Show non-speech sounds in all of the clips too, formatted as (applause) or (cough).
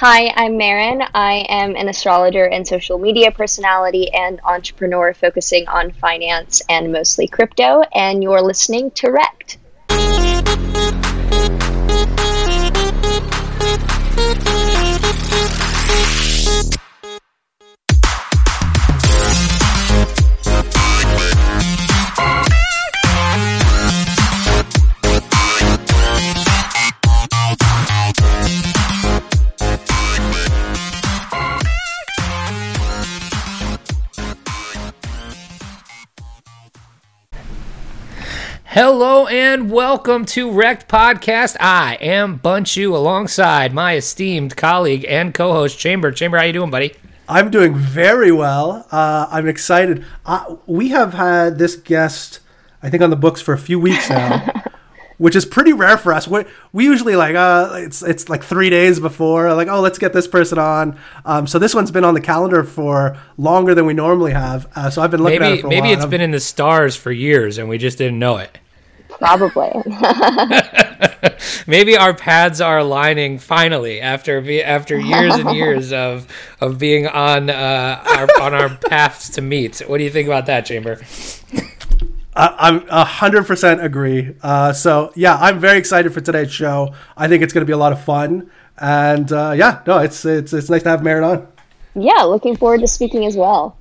Hi, I'm Maren. I am an astrologer and social media personality and entrepreneur focusing on finance and mostly crypto, and you're listening to Rekt. Hello and welcome to Rekt Podcast. I am Bunchu alongside my esteemed colleague and co-host Chamber. Chamber, how you doing, buddy? I'm doing very well. Uh, I'm excited. Uh, we have had this guest, I think, on the books for a few weeks now, (laughs) which is pretty rare for us. We, we usually like uh, it's it's like three days before, like oh, let's get this person on. Um, so this one's been on the calendar for longer than we normally have. Uh, so I've been looking maybe, at it for a while. maybe it's been in the stars for years and we just didn't know it. Probably. (laughs) maybe our paths are aligning finally after after years and (laughs) years of of being on uh, our, on our paths to meet. What do you think about that, Chamber? I- I'm a hundred percent agree. Uh, so yeah, I'm very excited for today's show. I think it's going to be a lot of fun, and uh, yeah, no, it's it's it's nice to have Maren on. yeah, looking forward to speaking as well.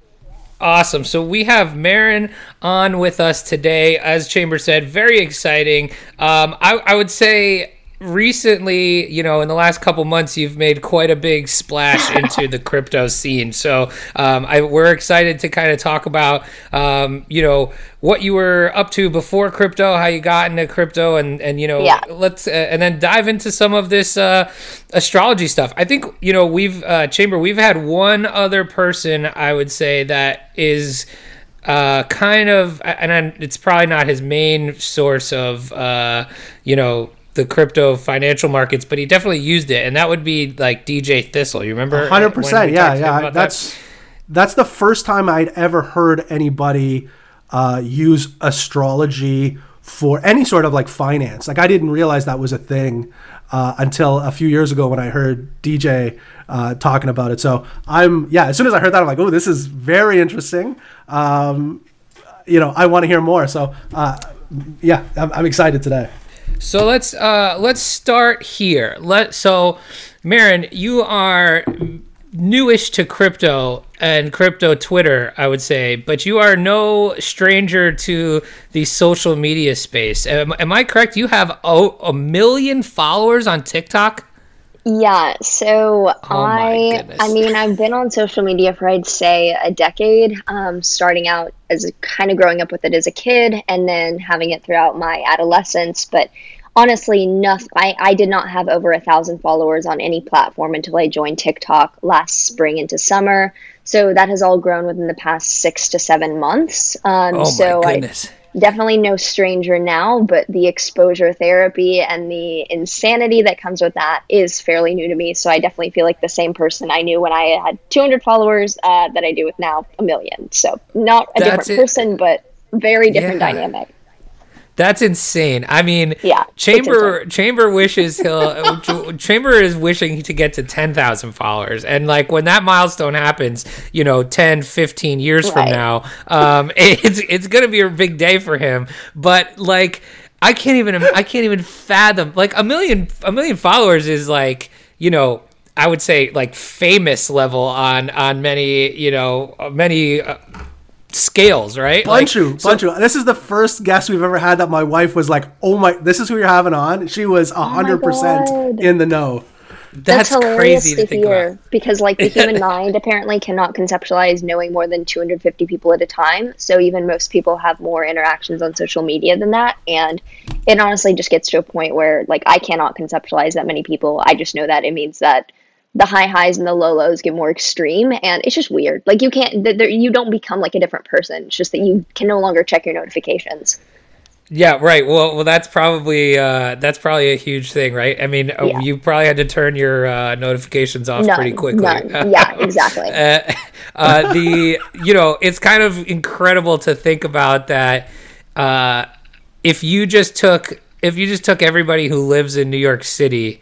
Awesome. So we have Maren on with us today. As Chamber said, very exciting. Um, I, I would say recently, you know, in the last couple months, you've made quite a big splash (laughs) into the crypto scene. So um, I, we're excited to kind of talk about, um, you know, what you were up to before crypto, how you got into crypto, and and you know, Yeah. let's uh, and then dive into some of this uh, astrology stuff. I think you know we've uh, Chamber. We've had one other person I would say that is uh, kind of, and it's probably not his main source of uh, you know the crypto financial markets, but he definitely used it, and that would be like DJ Thistle. You remember? Hundred percent. Yeah, talked to him yeah. That's that? that's the first time I'd ever heard anybody uh, use astrology for any sort of like finance. Like I didn't realize that was a thing uh, until a few years ago when I heard DJ uh, talking about it. So I'm yeah. As soon as I heard that, I'm like, oh, this is very interesting. Um, you know, I want to hear more. So uh, yeah, I'm, I'm excited today. So let's uh let's start here. Let so Maren, you are newish to crypto and crypto Twitter, I would say, but you are no stranger to the social media space. Am, am I correct? You have a, a million followers on TikTok? Yeah, so Oh I I mean I've been on social media for I'd say a decade, um, starting out as a, kind of growing up with it as a kid and then having it throughout my adolescence. But honestly, nothing. I, I did not have over a thousand followers on any platform until I joined TikTok last spring into summer. So that has all grown within the past six to seven months. Um, Oh so my I, goodness. Definitely no stranger now, but the exposure therapy and the insanity that comes with that is fairly new to me. So I definitely feel like the same person I knew when I had 200 followers uh, that I do with now a million. So not a That's different it. person, but very different Yeah. dynamic. That's insane. I mean, Yeah, Chamber Chamber wishes he'll (laughs) Chamber is wishing to get to 10,000 followers. And like when that milestone happens, you know, 10, 15 years from now, um (laughs) it's it's going to be a big day for him. But like I can't even I can't even fathom like a million a million followers is like, you know, I would say like famous level on on many, you know, many uh, scales, right? Like, Bunchu, so- Bunchu. This is the first guest we've ever had that my wife was like, "Oh my, this is who you're having on." She was oh hundred percent in the know. that's, hilarious crazy to, to think hear about. because like the (laughs) human mind apparently cannot conceptualize knowing more than 250 people at a time so even most people have more interactions on social media than that and it honestly just gets to a point where like i cannot conceptualize that many people i just know that it means that the high highs and the low lows get more extreme and it's just weird like you can't there, you don't become like a different person it's just that you can no longer check your notifications Yeah, right. Well, well, that's probably uh, that's probably a huge thing, right? I mean, uh Yeah. you probably had to turn your uh, notifications off none, pretty quickly. (laughs) yeah exactly uh, uh, the you know, it's kind of incredible to think about that. Uh, if you just took if you just took everybody who lives in New York City,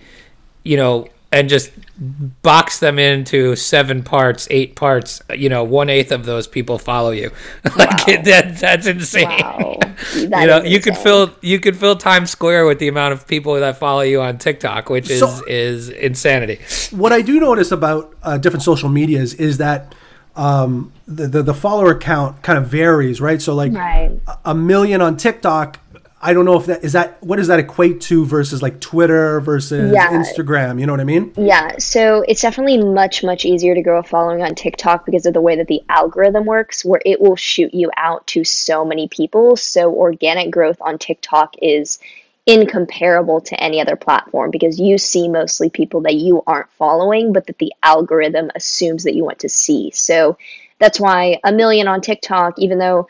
you know, and just box them into seven parts, eight parts, you know, one eighth of those people follow you. (laughs) like Wow. (laughs) that, that's insane. Wow. (laughs) you know, you could fill you could fill Times Square with the amount of people that follow you on TikTok, which is So- is insanity. what I do notice about uh, different social medias is that um, the, the the follower count kind of varies, right? So like Right. a- a million on TikTok. I don't know if that is that what does that equate to versus like Twitter versus Yeah. Instagram. You know what I mean? Yeah, so it's definitely much, much easier to grow a following on TikTok because of the way that the algorithm works, where it will shoot you out to so many people. So organic growth on TikTok is incomparable to any other platform because you see mostly people that you aren't following, but that the algorithm assumes that you want to see. So that's why a million on TikTok, even though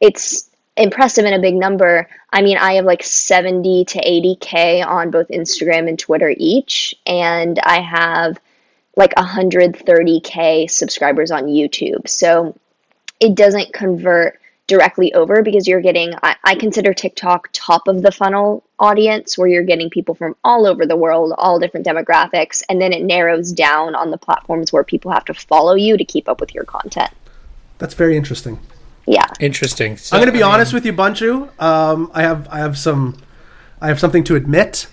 it's impressive and a big number. I mean, I have like 70 to 80K on both Instagram and Twitter each, and I have like 130K subscribers on YouTube. So it doesn't convert directly over because you're getting, I, I consider TikTok top of the funnel audience where you're getting people from all over the world, all different demographics, and then it narrows down on the platforms where people have to follow you to keep up with your content. That's very interesting. Yeah. Interesting. So, I'm going to be I mean, honest with you, Bunchu. Um, I have I have some I have something to admit.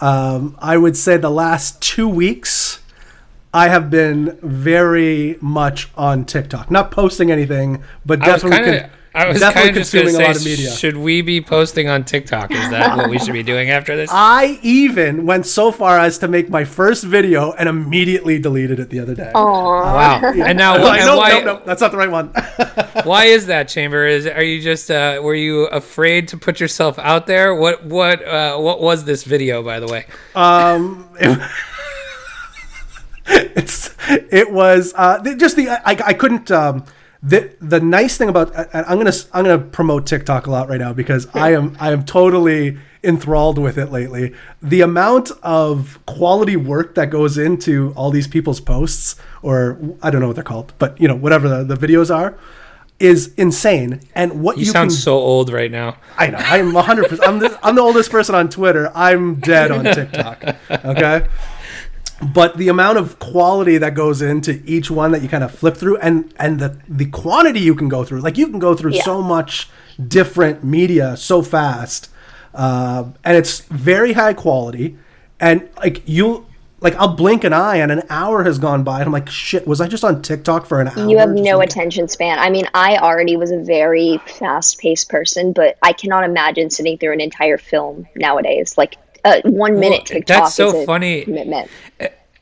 Um, I would say the last two weeks I have been very much on TikTok. Not posting anything, but I was definitely kind of. con- I was definitely kind of just going to consuming a lot of media. should we be posting on TikTok? Is that what we should be doing after this? I even went so far as to make my first video and immediately deleted it the other day. Aww. wow. And now, (laughs) I'm like, and no, why? no, no, that's not the right one. (laughs) Why is that, Chamber? Is are you just uh, were you afraid to put yourself out there? What what uh, what was this video, by the way? Um, it, (laughs) it's it was uh, just the I, I couldn't um, the the nice thing about I'm gonna I'm gonna promote TikTok a lot right now because I am I am totally enthralled with it lately. The amount of quality work that goes into all these people's posts or I don't know what they're called, but you know whatever the, the videos are is insane. And what You, you, sound can so old right now. I know. I'm 100%. I'm the, I'm the oldest person on Twitter. I'm dead on TikTok. (laughs) Okay. But the amount of quality that goes into each one that you kind of flip through and, and the, the quantity you can go through, like you can go through Yeah. so much different media so fast. Uh, and it's very high quality. And like you, like I'll blink an eye and an hour has gone by and I'm like, shit, was I just on TikTok for an hour? You have no like- attention span. I mean, I already was a very fast paced person, but I cannot imagine sitting through an entire film nowadays. Like uh, one minute Well, TikTok that's so a funny. commitment.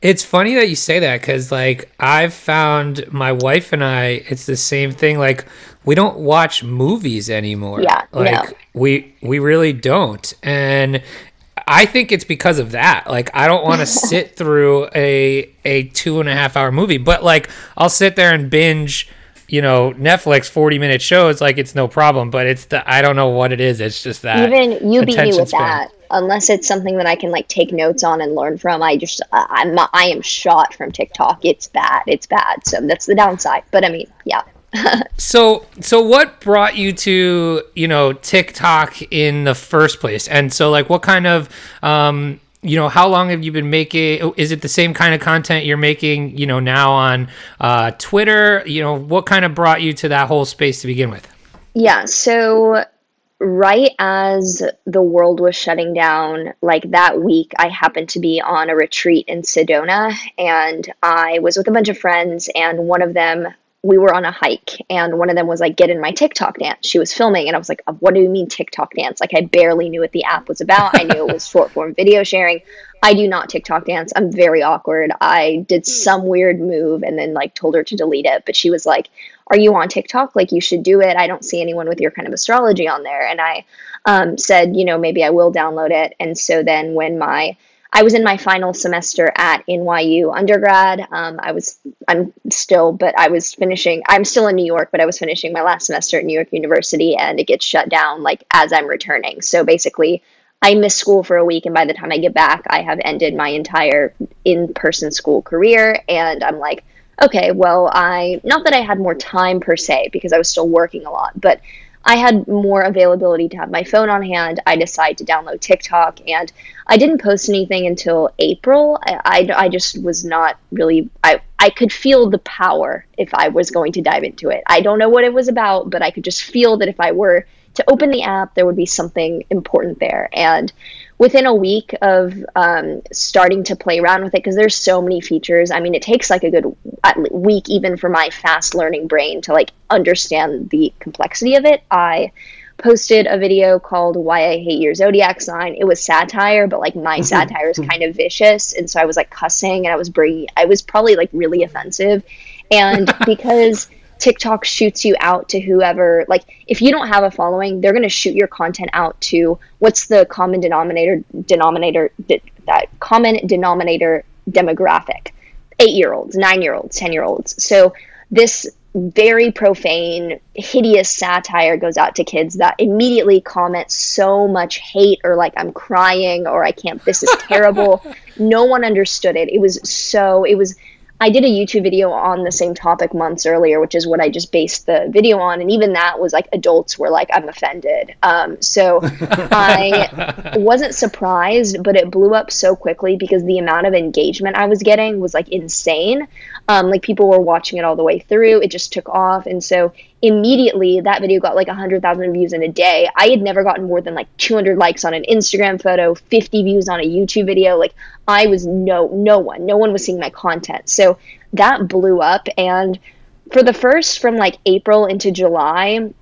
It's funny that you say that because, like, I've found my wife and I, it's the same thing. Like, we don't watch movies anymore. Yeah, like no. we we really don't, and I think it's because of that. Like, I don't want to (laughs) sit through a a two and a half hour movie, but like, I'll sit there and binge. You know, Netflix forty minute shows like it's no problem, but it's the I don't know what it is. It's just that Even you beat me with span. that. Unless it's something that I can like take notes on and learn from, I just I'm I am shot from TikTok. It's bad. It's bad. So that's the downside. But I mean, yeah. (laughs) So, so what brought you to you know TikTok in the first place? And so, like, what kind of um, you know, how long have you been making? Is it the same kind of content you're making, you know, now on uh, Twitter? You know, what kind of brought you to that whole space to begin with? Yeah, so right as the world was shutting down, like that week, I happened to be on a retreat in Sedona and I was with a bunch of friends, and one of them, we were on a hike, and one of them was like, Get in my TikTok dance. She was filming, and I was like, uh, What do you mean TikTok dance? Like, I barely knew what the app was about. I knew it was (laughs) short form video sharing. I do not TikTok dance. I'm very awkward. I did hmm. some weird move and then like told her to delete it, but she was like, "Are you on TikTok? Like you should do it. I don't see anyone with your kind of astrology on there." And I um, said, "You know, maybe I will download it." And so then when my I was in my final semester at NYU undergrad. Um, I was, I'm still, but I was finishing, I'm still in New York, but I was finishing my last semester at New York University and it gets shut down like as I'm returning. So basically, I miss school for a week, and by the time I get back, I have ended my entire in person school career. And I'm like, okay, well, I, not that I had more time per se, because I was still working a lot, but I had more availability to have my phone on hand. I decided to download TikTok and I didn't post anything until April. I, I, I, just was not really, I, I could feel the power if I was going to dive into it. I don't know what it was about, but I could just feel that if I were to open the app, there would be something important there. And within a week of um, starting to play around with it because there's so many features i mean it takes like a good week even for my fast learning brain to like understand the complexity of it. I posted a video called why i hate your zodiac sign. It was satire but like my (laughs) satire is kind of vicious. And so i was like cussing and i was bringing i was probably like really offensive. And (laughs) because TikTok shoots you out to whoever like if you don't have a following, they're going to shoot your content out to what's the common denominator denominator that common denominator demographic. 8-year-olds, 9-year-olds, 10-year-olds. So this very profane, hideous satire goes out to kids that immediately comment so much hate or like I'm crying or I can't this is terrible. (laughs) no one understood it. It was so it was I did a YouTube video on the same topic months earlier, which is what I just based the video on, and even that was like adults were like, "I'm offended." Um, so (laughs) I wasn't surprised, but it blew up so quickly because the amount of engagement I was getting was like insane. Um, like people were watching it all the way through. It just took off, and so immediately that video got like 100,000 views in a day. I had never gotten more than like 200 likes on an Instagram photo, 50 views on a YouTube video. Like I was no no one, no one was seeing my content. So that blew up and for the first from like April into July,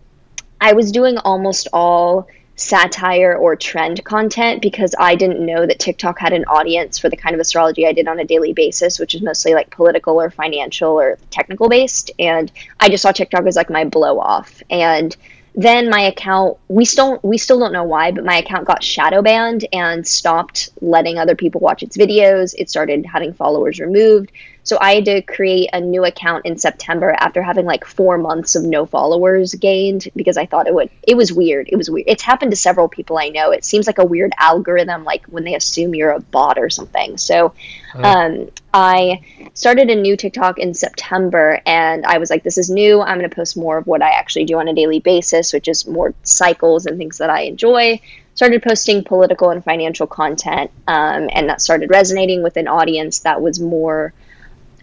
I was doing almost all satire or trend content because I didn't know that TikTok had an audience for the kind of astrology I did on a daily basis, which is mostly like political or financial or technical based. And I just saw TikTok as like my blow off. And then my account we still we still don't know why but my account got shadow banned and stopped letting other people watch its videos it started having followers removed so I had to create a new account in September after having like four months of no followers gained because I thought it would. It was weird. It was weird. It's happened to several people I know. It seems like a weird algorithm, like when they assume you're a bot or something. So oh. um, I started a new TikTok in September and I was like, this is new. I'm going to post more of what I actually do on a daily basis, which is more cycles and things that I enjoy started posting political and financial content um, and that started resonating with an audience that was more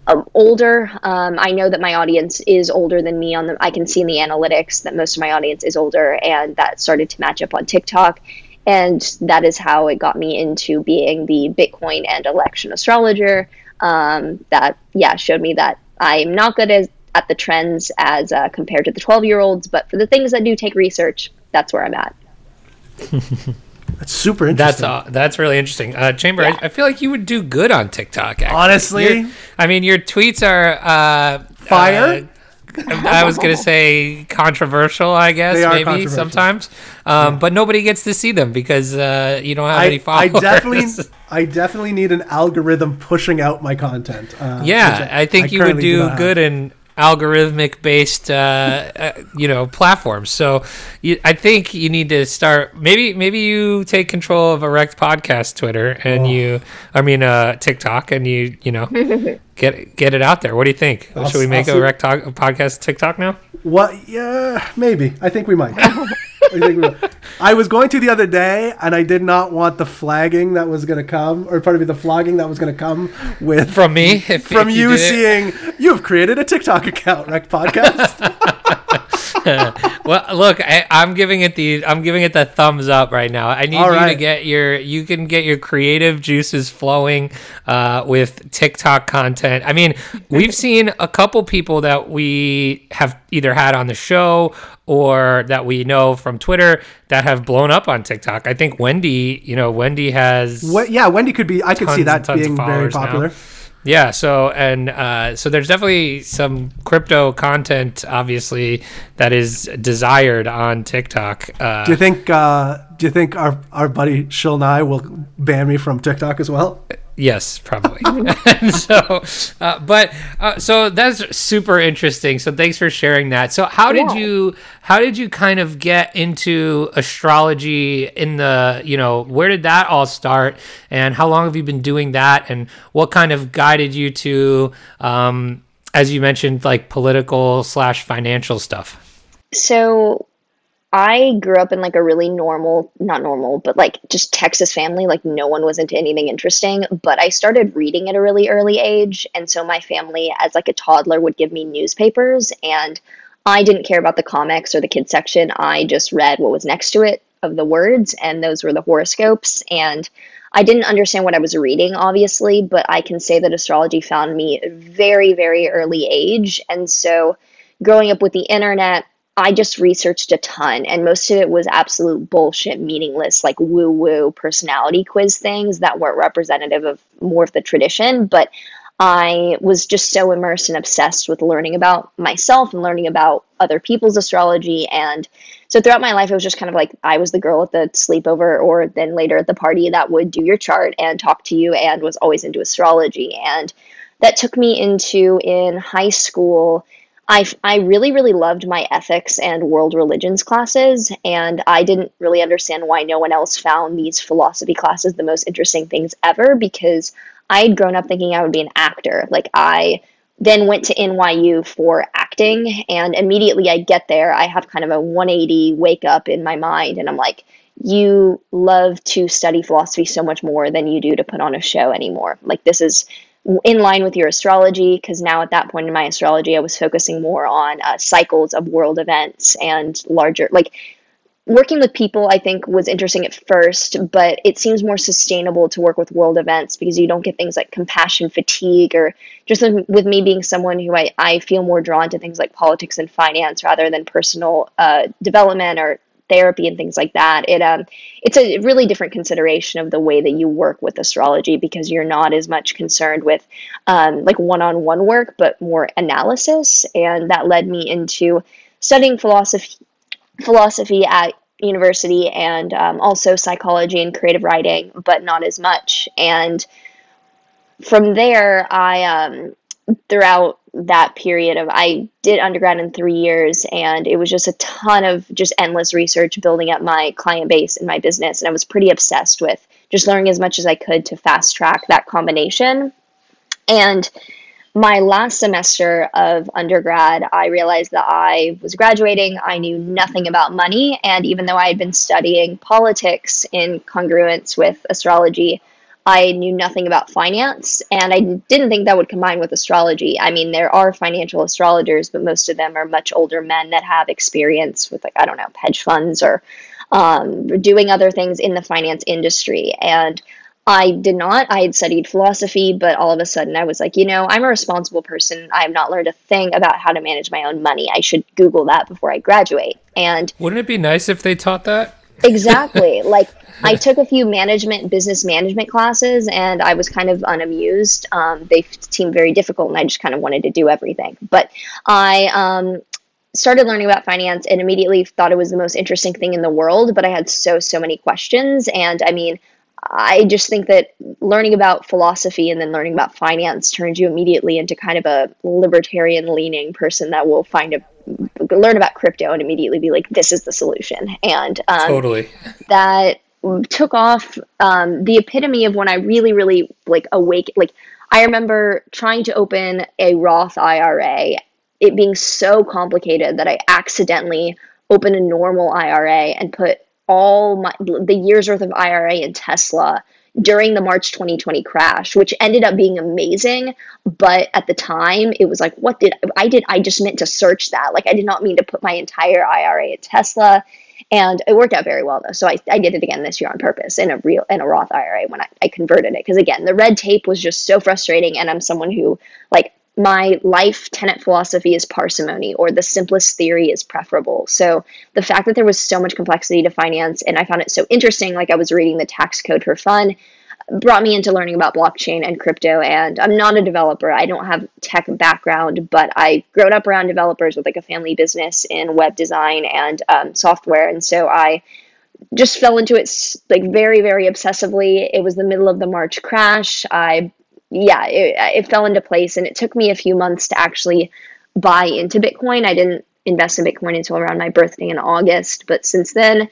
um, older. Um, I know that my audience is older than me. On the, I can see in the analytics that most of my audience is older, and that started to match up on TikTok. And that is how it got me into being the Bitcoin and election astrologer. Um, that yeah showed me that I'm not good as, at the trends as uh, compared to the 12 year olds, but for the things that do take research, that's where I'm at. (laughs) That's super interesting. That's uh, that's really interesting. Uh, Chamber, yeah. I, I, feel like you would do good on TikTok. Actually. Honestly, You're, I mean, your tweets are uh, fire. Uh, I was gonna say controversial. I guess maybe sometimes, um, yeah. but nobody gets to see them because uh, you don't have I, any followers. I definitely, (laughs) I definitely need an algorithm pushing out my content. Uh, yeah, I think you would do, do good in algorithmic based uh, uh, you know platforms so you, i think you need to start maybe maybe you take control of erect podcast twitter and oh. you i mean uh tiktok and you you know (laughs) get get it out there what do you think I'll, should we make a erect talk, podcast tiktok now what yeah maybe i think we might (laughs) I was going to the other day, and I did not want the flagging that was going to come, or part of the flogging that was going to come with from me. If, from if you, you seeing you've created a TikTok account, right? Podcast. (laughs) (laughs) well, look, I, am giving it the I'm giving it the thumbs up right now. I need All you right. to get your you can get your creative juices flowing uh, with TikTok content. I mean, we've seen a couple people that we have either had on the show or that we know from Twitter that have blown up on TikTok. I think Wendy, you know, Wendy has. What, yeah, Wendy could be. I could see that being very popular. Now. Yeah. So and uh, so there's definitely some crypto content, obviously, that is desired on TikTok. Uh, do you think? Uh, do you think our our buddy Shil Nye will ban me from TikTok as well? Yes, probably. (laughs) (laughs) so, uh, but uh, so that's super interesting. So thanks for sharing that. So how did yeah. you how did you kind of get into astrology in the you know where did that all start and how long have you been doing that and what kind of guided you to um, as you mentioned like political slash financial stuff. So I grew up in like a really normal, not normal, but like just Texas family. Like no one was into anything interesting. But I started reading at a really early age. And so my family, as like a toddler, would give me newspapers. And I didn't care about the comics or the kids section. I just read what was next to it of the words. And those were the horoscopes. And I didn't understand what I was reading, obviously, but I can say that astrology found me very, very early age. And so growing up with the internet, I just researched a ton, and most of it was absolute bullshit, meaningless, like woo woo personality quiz things that weren't representative of more of the tradition. But I was just so immersed and obsessed with learning about myself and learning about other people's astrology. And so throughout my life, it was just kind of like I was the girl at the sleepover or then later at the party that would do your chart and talk to you and was always into astrology. And that took me into in high school I, I really, really loved my ethics and world religions classes, and I didn't really understand why no one else found these philosophy classes the most interesting things ever because I had grown up thinking I would be an actor. Like, I then went to NYU for acting, and immediately I get there, I have kind of a 180 wake up in my mind, and I'm like, you love to study philosophy so much more than you do to put on a show anymore. Like, this is in line with your astrology because now at that point in my astrology i was focusing more on uh, cycles of world events and larger like working with people i think was interesting at first but it seems more sustainable to work with world events because you don't get things like compassion fatigue or just with me being someone who i, I feel more drawn to things like politics and finance rather than personal uh, development or therapy and things like that it um it's a really different consideration of the way that you work with astrology because you're not as much concerned with um, like one-on-one work but more analysis. And that led me into studying philosophy philosophy at university and um, also psychology and creative writing but not as much. And from there i um, throughout that period of I did undergrad in three years and it was just a ton of just endless research building up my client base and my business and I was pretty obsessed with just learning as much as I could to fast track that combination. And my last semester of undergrad, I realized that I was graduating. I knew nothing about money. And even though I had been studying politics in congruence with astrology, I knew nothing about finance, and I didn't think that would combine with astrology. I mean, there are financial astrologers, but most of them are much older men that have experience with, like, I don't know, hedge funds or um, doing other things in the finance industry. And I did not. I had studied philosophy, but all of a sudden I was like, you know, I'm a responsible person. I have not learned a thing about how to manage my own money. I should Google that before I graduate. And wouldn't it be nice if they taught that? Exactly. (laughs) like I took a few management, business management classes, and I was kind of unamused. Um, they seemed very difficult, and I just kind of wanted to do everything. But I um, started learning about finance and immediately thought it was the most interesting thing in the world. But I had so, so many questions. And I mean, I just think that learning about philosophy and then learning about finance turns you immediately into kind of a libertarian leaning person that will find a learn about crypto and immediately be like, this is the solution. And um, totally that took off um, the epitome of when I really, really like awake. Like I remember trying to open a Roth IRA, it being so complicated that I accidentally opened a normal IRA and put all my the year's worth of IRA in Tesla during the March 2020 crash, which ended up being amazing. But at the time, it was like, what did I did? I just meant to search that. Like, I did not mean to put my entire IRA at Tesla. And it worked out very well though. So I, I did it again this year on purpose in a real in a Roth IRA when I, I converted it. Because again, the red tape was just so frustrating. And I'm someone who like my life tenet philosophy is parsimony or the simplest theory is preferable. So the fact that there was so much complexity to finance and I found it so interesting, like I was reading the tax code for fun, brought me into learning about blockchain and crypto. And I'm not a developer. I don't have tech background, but I grown up around developers with like a family business in web design and um, software. And so I just fell into it like very, very obsessively. It was the middle of the March crash. I yeah, it, it fell into place. And it took me a few months to actually buy into Bitcoin. I didn't invest in Bitcoin until around my birthday in August. But since then,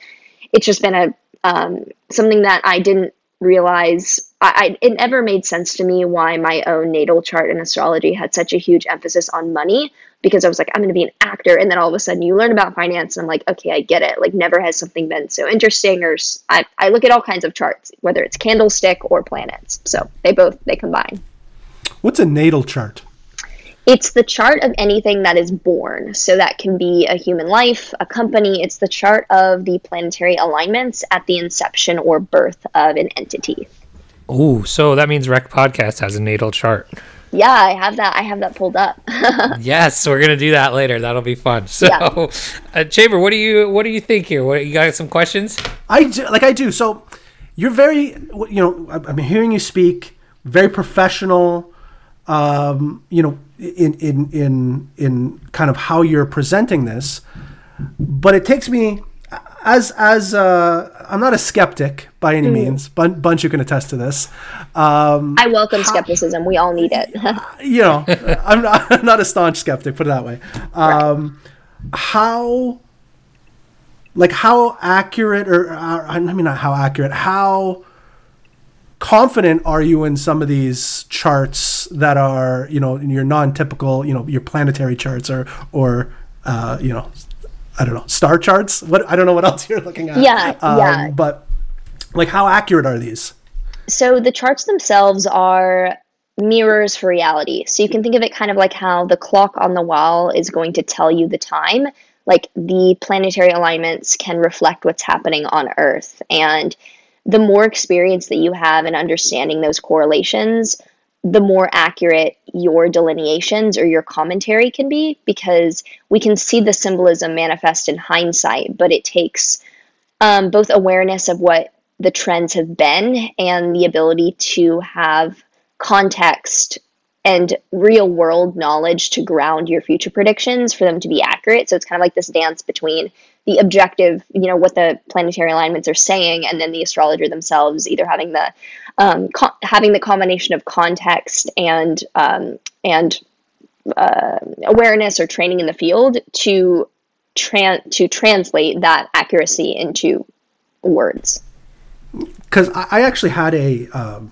it's just been a um, something that I didn't realize I, I, it never made sense to me why my own natal chart in astrology had such a huge emphasis on money because I was like, I'm going to be an actor. And then all of a sudden you learn about finance and I'm like, okay, I get it. Like never has something been so interesting or I, I look at all kinds of charts, whether it's candlestick or planets. So they both, they combine. What's a natal chart? It's the chart of anything that is born. So that can be a human life, a company. It's the chart of the planetary alignments at the inception or birth of an entity. Oh, so that means Rekt Podcast has a natal chart. Yeah, I have that. I have that pulled up. (laughs) yes, we're gonna do that later. That'll be fun. So, yeah. (laughs) uh, Chamber, what do you what do you think here? What you got? Some questions? I do, like I do. So, you're very you know I'm hearing you speak very professional. Um, you know, in in in in kind of how you're presenting this, but it takes me as as uh, I'm not a skeptic by any mm. means. Bun- Bunch, you can attest to this. Um, I welcome skepticism. we all need it. (laughs) you know, I'm not, (laughs) I'm not, a staunch skeptic. Put it that way. Um, right. How, like, how accurate, or, or I mean, not how accurate. How confident are you in some of these charts that are, you know, in your non-typical, you know, your planetary charts, or or uh, you know I don't know star charts. What I don't know what (laughs) else you're looking at. Yeah, um, yeah. But like, how accurate are these? So the charts themselves are mirrors for reality. So you can think of it kind of like how the clock on the wall is going to tell you the time. Like the planetary alignments can reflect what's happening on Earth, and the more experience that you have in understanding those correlations, the more accurate your delineations or your commentary can be because we can see the symbolism manifest in hindsight, but it takes um, both awareness of what the trends have been and the ability to have context and real world knowledge to ground your future predictions for them to be accurate. So it's kind of like this dance between the objective, you know, what the planetary alignments are saying, and then the astrologer themselves either having the um, co- having the combination of context and um, and uh, awareness or training in the field to tran- to translate that accuracy into words because I actually had a um,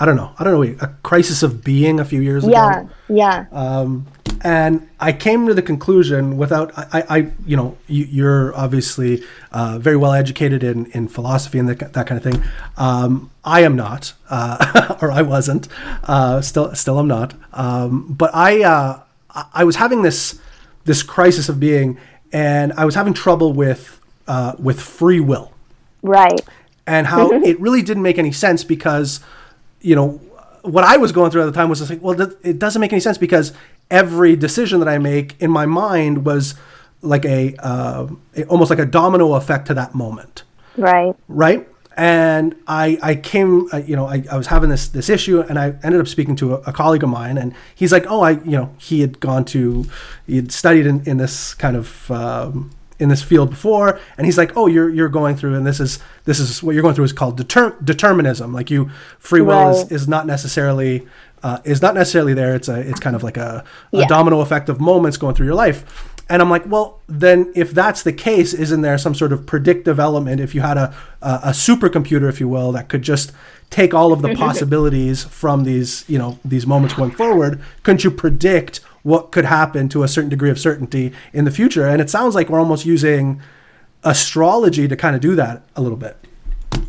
I don't know I don't know a crisis of being a few years yeah, ago. Yeah, yeah. And I came to the conclusion without I, I you know you, are obviously uh, very well educated in, in philosophy and that, that kind of thing. Um, I am not, uh, (laughs) or I wasn't. Uh, still, still, I'm not. Um, but I uh, I was having this this crisis of being, and I was having trouble with uh, with free will. Right and how it really didn't make any sense because, you know, what I was going through at the time was just like, well, it doesn't make any sense because every decision that I make in my mind was like a, uh, a almost like a domino effect to that moment. Right. Right. And I, I came, uh, you know, I, I was having this, this issue and I ended up speaking to a, a, colleague of mine and he's like, oh, I, you know, he had gone to, he had studied in, in this kind of, um, in this field before and he's like oh you're you're going through and this is this is what you're going through is called deter- determinism like you free will right. is, is not necessarily uh, is not necessarily there it's a it's kind of like a, a yeah. domino effect of moments going through your life and i'm like well then if that's the case isn't there some sort of predictive element if you had a a, a supercomputer if you will that could just take all of the possibilities from these you know these moments going forward couldn't you predict what could happen to a certain degree of certainty in the future. And it sounds like we're almost using astrology to kind of do that a little bit.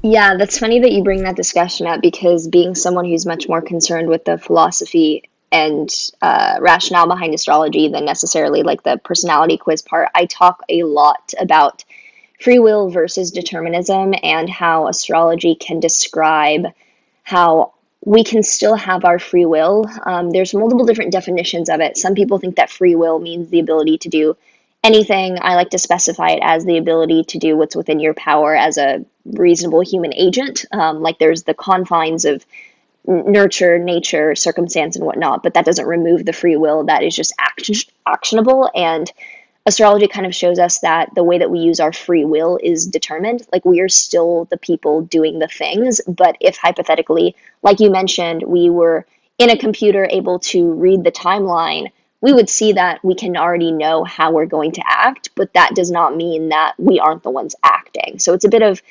Yeah, that's funny that you bring that discussion up because being someone who's much more concerned with the philosophy and uh, rationale behind astrology than necessarily like the personality quiz part, I talk a lot about free will versus determinism and how astrology can describe how we can still have our free will. Um, there's multiple different definitions of it. Some people think that free will means the ability to do anything. I like to specify it as the ability to do what's within your power as a reasonable human agent. Um, like there's the confines of nurture, nature, circumstance, and whatnot, but that doesn't remove the free will that is just action- actionable and astrology kind of shows us that the way that we use our free will is determined. Like we are still the people doing the things, but if hypothetically, like you mentioned, we were in a computer able to read the timeline, we would see that we can already know how we're going to act, but that does not mean that we aren't the ones acting. So it's a bit of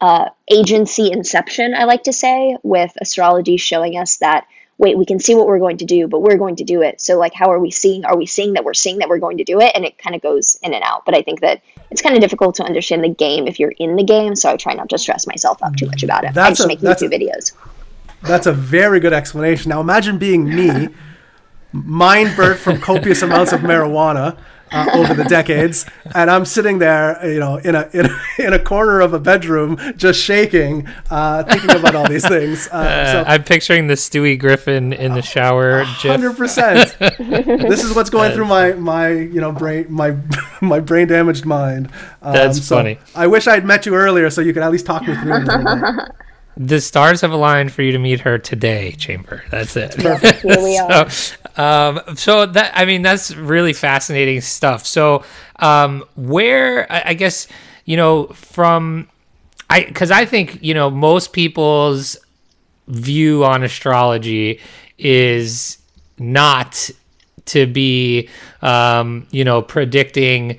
uh, agency inception, I like to say, with astrology showing us that wait, we can see what we're going to do, but we're going to do it. So like how are we seeing? Are we seeing that we're seeing that we're going to do it? And it kind of goes in and out. But I think that it's kind of difficult to understand the game if you're in the game. So I try not to stress myself up too much about it. That's I just a, make YouTube videos. That's a very good explanation. Now imagine being me, (laughs) mind burnt from copious amounts of marijuana uh, over the decades, and I'm sitting there, you know, in a, in a (laughs) in a corner of a bedroom, just shaking, uh, thinking about all these things. Uh, uh so, I'm picturing the Stewie Griffin in the shower. Hundred percent. (laughs) This is what's going through my my you know brain my (laughs) my brain damaged mind. Um, That's so funny. I wish I'd met you earlier so you could at least talk me through it the stars have aligned for you to meet her today, Chamber. That's it. Perfect. (laughs) Here we are. so, um, so that I mean, that's really fascinating stuff. So, um, where I, I guess you know from I because I think you know most people's view on astrology is not to be um, you know predicting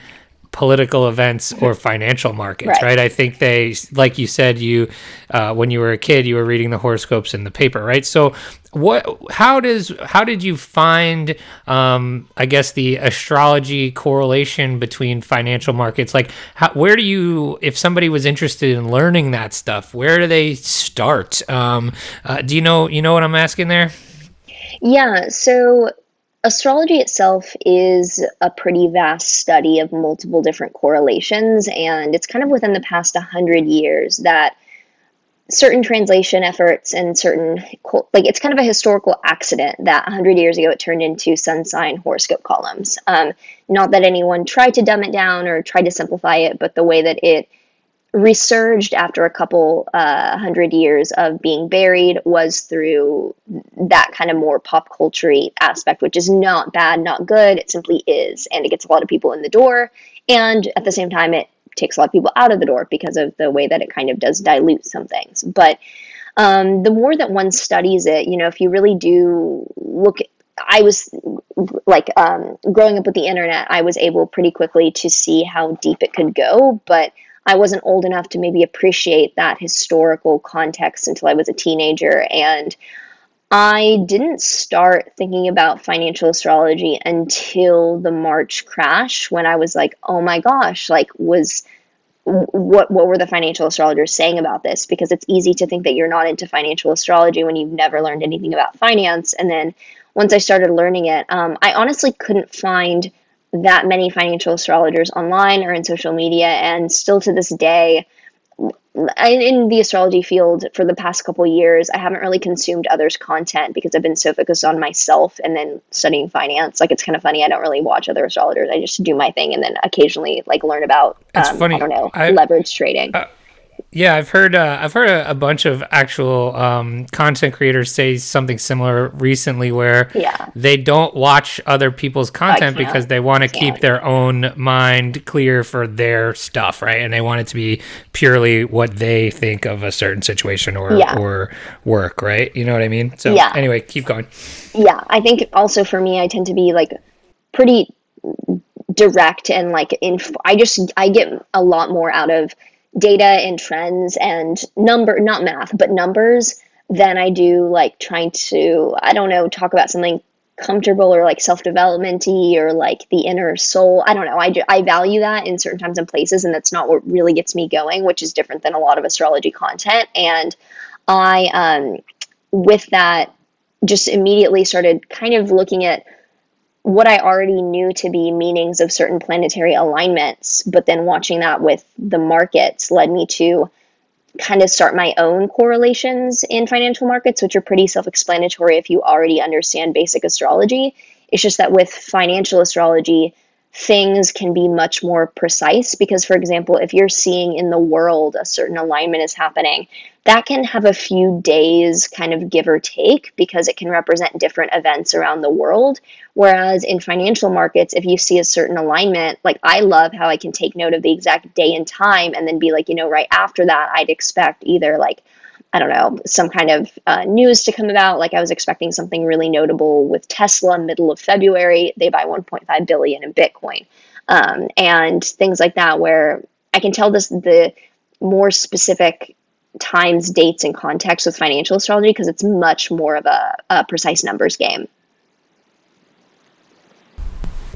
political events or financial markets, right. right? I think they, like you said, you uh, when you were a kid, you were reading the horoscopes in the paper, right? So, what? How does how did you find? Um, I guess the astrology correlation between financial markets. Like, how, where do you, if somebody was interested in learning that stuff, where do they start? Um, uh, do you know? You know what I'm asking there? Yeah. So astrology itself is a pretty vast study of multiple different correlations, and it's kind of within the past 100 years that certain translation efforts and certain like it's kind of a historical accident that 100 years ago it turned into sun sign horoscope columns. Um, not that anyone tried to dumb it down or tried to simplify it but the way that it resurged after a couple uh, hundred years of being buried was through that kind of more pop culture aspect, which is not bad, not good. It simply is. And it gets a lot of people in the door. And at the same time, it takes a lot of people out of the door because of the way that it kind of does dilute some things. But um, the more that one studies it, you know, if you really do look I was like um, growing up with the internet, I was able pretty quickly to see how deep it could go. But I wasn't old enough to maybe appreciate that historical context until I was a teenager. And I didn't start thinking about financial astrology until the March crash when I was like, oh my gosh, like, was what what were the financial astrologers saying about this because it's easy to think that you're not into financial astrology when you've never learned anything about finance and then once i started learning it um, i honestly couldn't find that many financial astrologers online or in social media, and still to this day, in the astrology field for the past couple years, I haven't really consumed others' content because I've been so focused on myself and then studying finance. Like it's kind of funny. I don't really watch other astrologers. I just do my thing and then occasionally like learn about. Um, funny. I don't know I, leverage trading. Uh, yeah, I've heard uh, I've heard a, a, bunch of actual um, content creators say something similar recently, where yeah. they don't watch other people's content because they want to keep their own mind clear for their stuff, right? And they want it to be purely what they think of a certain situation or yeah. or work, right? You know what I mean? So yeah. anyway, keep going. Yeah, I think also for me, I tend to be like pretty direct and like in. I just I get a lot more out of data and trends and number not math but numbers than i do like trying to i don't know talk about something comfortable or like self-developmenty or like the inner soul. I don't know. I, I value that in certain times and places and that's not what really gets me going which is different than a lot of astrology content. And i um with that just immediately started kind of looking at what I already knew to be meanings of certain planetary alignments, but then watching that with the markets led me to kind of start my own correlations in financial markets, which are pretty self explanatory if you already understand basic astrology. It's just that with financial astrology, things can be much more precise because, for example, if you're seeing in the world a certain alignment is happening, that can have a few days kind of give or take because it can represent different events around the world. Whereas in financial markets, if you see a certain alignment, like I love how I can take note of the exact day and time and then be like, you know, right after that, I'd expect either like, I don't know, some kind of uh, news to come about. Like I was expecting something really notable with Tesla, middle of February, they buy 1.5 billion in Bitcoin, um, and things like that, where I can tell this the more specific times, dates, and context with financial astrology because it's much more of a, a precise numbers game.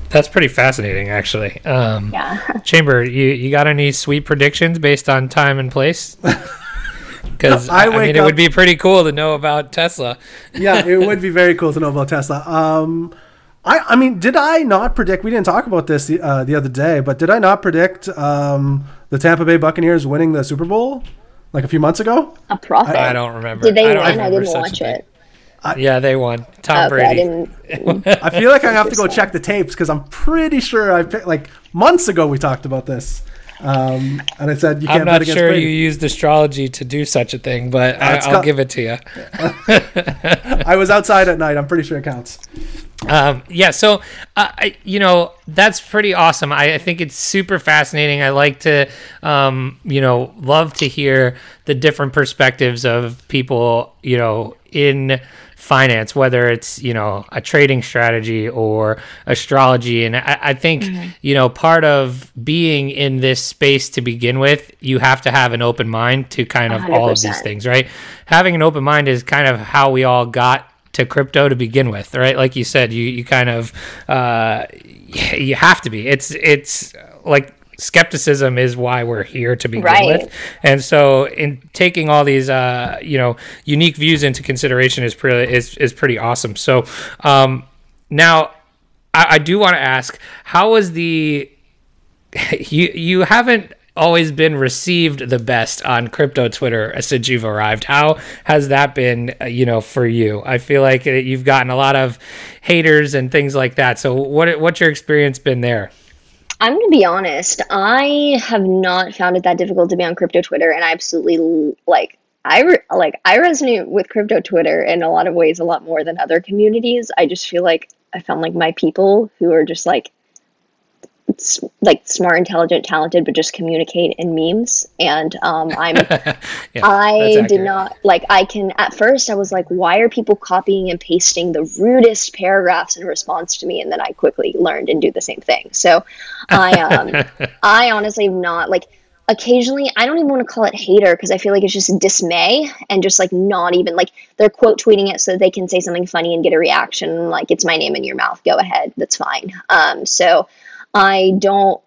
That's pretty fascinating, actually. Um, Yeah. (laughs) Chamber, you, you got any sweet predictions based on time and place? (laughs) Because I I, wake mean, it would be pretty cool to know about Tesla. (laughs) yeah, it would be very cool to know about Tesla. Um, I, I mean, did I not predict? We didn't talk about this the, uh, the other day, but did I not predict um, the Tampa Bay Buccaneers winning the Super Bowl like a few months ago? A profit. I don't remember. Did they I don't win? I remember didn't watch thing. it. Yeah, they won. Tom Okay, Brady. didn't. I feel like I have to go check the tapes because I'm pretty sure I picked, like months ago we talked about this, um, and I said you can't I'm bet not against sure Brady. you used astrology to do such a thing, but I, I'll got- give it to you. (laughs) I was outside at night. I'm pretty sure it counts. Um, yeah, so uh, I, you know that's pretty awesome. I, I think it's super fascinating. I like to, um, you know, love to hear the different perspectives of people, you know, in finance, whether it's you know a trading strategy or astrology. And I, I think you know part of being in this space to begin with, you have to have an open mind to kind of all of these things, right? Having an open mind is kind of how we all got to crypto to begin with, right? Like you said, you you kind of uh, you have to be. It's it's like skepticism is why we're here to begin Right. with, and so in taking all these uh, you know unique views into consideration is pretty is is pretty awesome. So um, now I, I do want to ask, how was the (laughs) you you haven't always been received the best on crypto Twitter since you've arrived. How has that been, uh, you know, for you? I feel like uh, you've gotten a lot of haters and things like that. So what what's your experience been there? I'm going to be honest. I have not found it that difficult to be on crypto Twitter, and I absolutely like. I re- like I resonate with crypto Twitter in a lot of ways a lot more than other communities. I just feel like I found like my people who are just like like smart, intelligent, talented, but just communicate in memes. And um, I'm (laughs) Yeah, I did not like I can at first I was like why are people copying and pasting the rudest paragraphs in response to me and then I quickly learned and do the same thing. So I um (laughs) I honestly have not like occasionally I don't even want to call it hater because I feel like it's just dismay and just like not even like they're quote tweeting it so they can say something funny and get a reaction like it's my name in your mouth go ahead that's fine. Um so I don't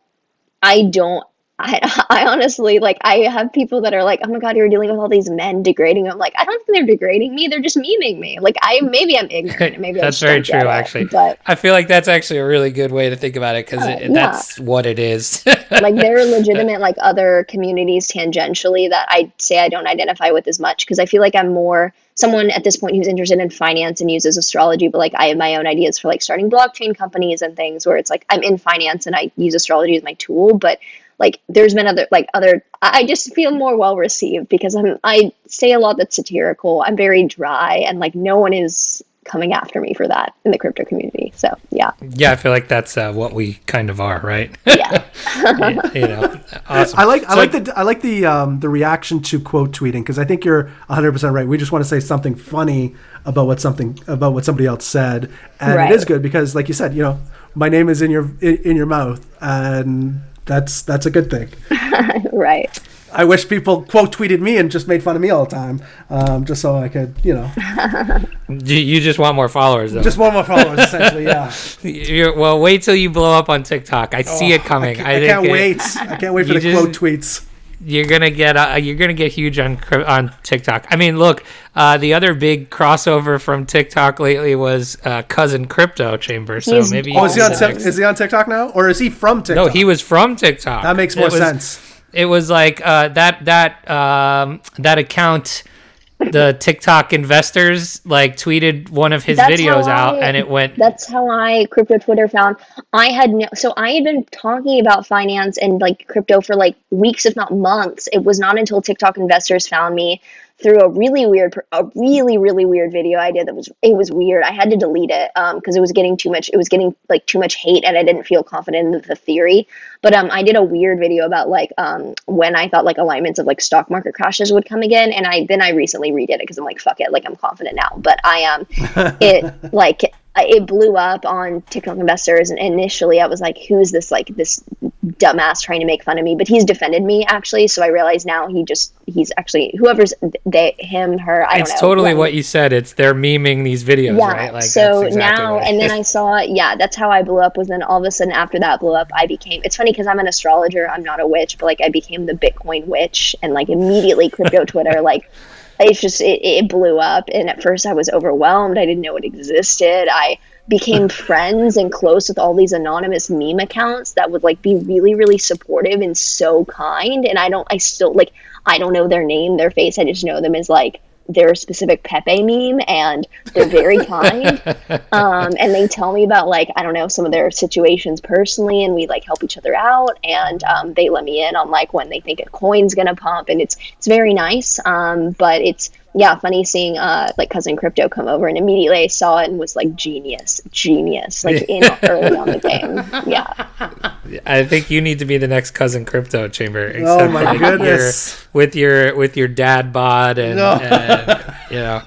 I don't. I, (laughs) I honestly like. I have people that are like, "Oh my god, you're dealing with all these men degrading." I'm like, I don't think they're degrading me. They're just memeing me. Like, I maybe I'm ignorant. Maybe That's very true, it, actually. But I feel like that's actually a really good way to think about it because Uh, yeah. that's what it is. (laughs) like, there are legitimate like other communities tangentially that I say I don't identify with as much because I feel like I'm more someone at this point who's interested in finance and uses astrology, but like I have my own ideas for like starting blockchain companies and things where it's like I'm in finance and I use astrology as my tool, but like there's been other like other I just feel more well received because I'm I say a lot that's satirical. I'm very dry and like no one is coming after me for that in the crypto community. So yeah. yeah, I feel like that's uh, what we kind of are, right? Yeah. (laughs) you know, awesome. I like I like the I like the um, the reaction to quote tweeting because I think you're 100 percent right. We just want to say something funny about what something about what somebody else said, and Right. it is good because, like you said, you know, my name is in your in, in your mouth, and that's that's a good thing. (laughs) right. I wish people quote tweeted me and just made fun of me all the time, um, just so I could, you know, (laughs) You, you just want more followers, though. just one more followers essentially. Yeah, (laughs) You're, well, wait till you blow up on TikTok. I see it coming. I, think can't it- wait. I can't wait for the just- quote tweets. You're gonna get uh, you're gonna get huge on on TikTok. I mean, look, uh, the other big crossover from TikTok lately was uh, cousin Crypto Chamber. So He's maybe Oh, is he on awesome. Tik- is he on TikTok now, or is he from TikTok? no, he was from TikTok. That makes It more was- sense. It was like uh, that that um, that account. The (laughs) TikTok investors like tweeted one of his That's videos how out, I- and it went That's how I crypto Twitter found. I had no, so I had been talking about finance and like crypto for like weeks, if not months. It was not until TikTok investors found me through a really weird, a really really weird video I did. That was it was weird. I had to delete it um because it was getting too much. It was getting like too much hate, and I didn't feel confident in the theory. But um, I did a weird video about like um when I thought like alignments of like stock market crashes would come again, and I then I recently redid it because I'm like fuck it, like I'm confident now. But I um it (laughs) like it blew up on TikTok investors, and initially I was like, "Who's this like this dumbass trying to make fun of me?" But he's defended me actually, so I realize now he just he's actually whoever's they him her. I it's don't know. totally what you said. It's they're memeing these videos, yeah. right? Like so exactly now, and then I saw yeah, that's how I blew up. Was then all of a sudden after that blew up, I became. It's funny because I'm an astrologer. I'm not a witch, but like I became the Bitcoin witch, and like immediately crypto Twitter like it's just it, it blew up and at first i was overwhelmed. I didn't know it existed. I became (laughs) friends and close with all these anonymous meme accounts that would like be really really supportive and so kind and i don't i still like i don't know their name their face i just know them as like their specific Pepe meme, and they're very (laughs) kind. Um, and they tell me about like I don't know some of their situations personally, and we like help each other out. And um, they let me in on like when they think a coin's gonna pump, and it's it's very nice. Um, but it's yeah, funny seeing uh like cousin crypto come over and immediately I saw it and was like genius, genius, like (laughs) in early on the game. Yeah. I think you need to be the next cousin crypto chamber. Except oh my like goodness! with your with your dad bod and, no. and you know.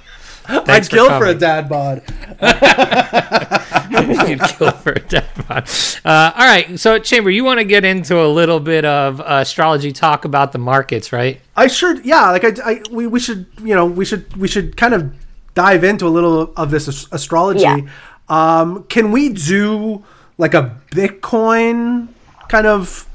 I'd kill for a dad bod. (laughs) You'd kill for a dad bod. Uh, all right, so Chamber, you want to get into a little bit of uh, astrology talk about the markets, right? I sure, yeah. Like I, I we, we should, you know, we should we should kind of dive into a little of this astrology. Yeah. Um, can we do like a Bitcoin kind of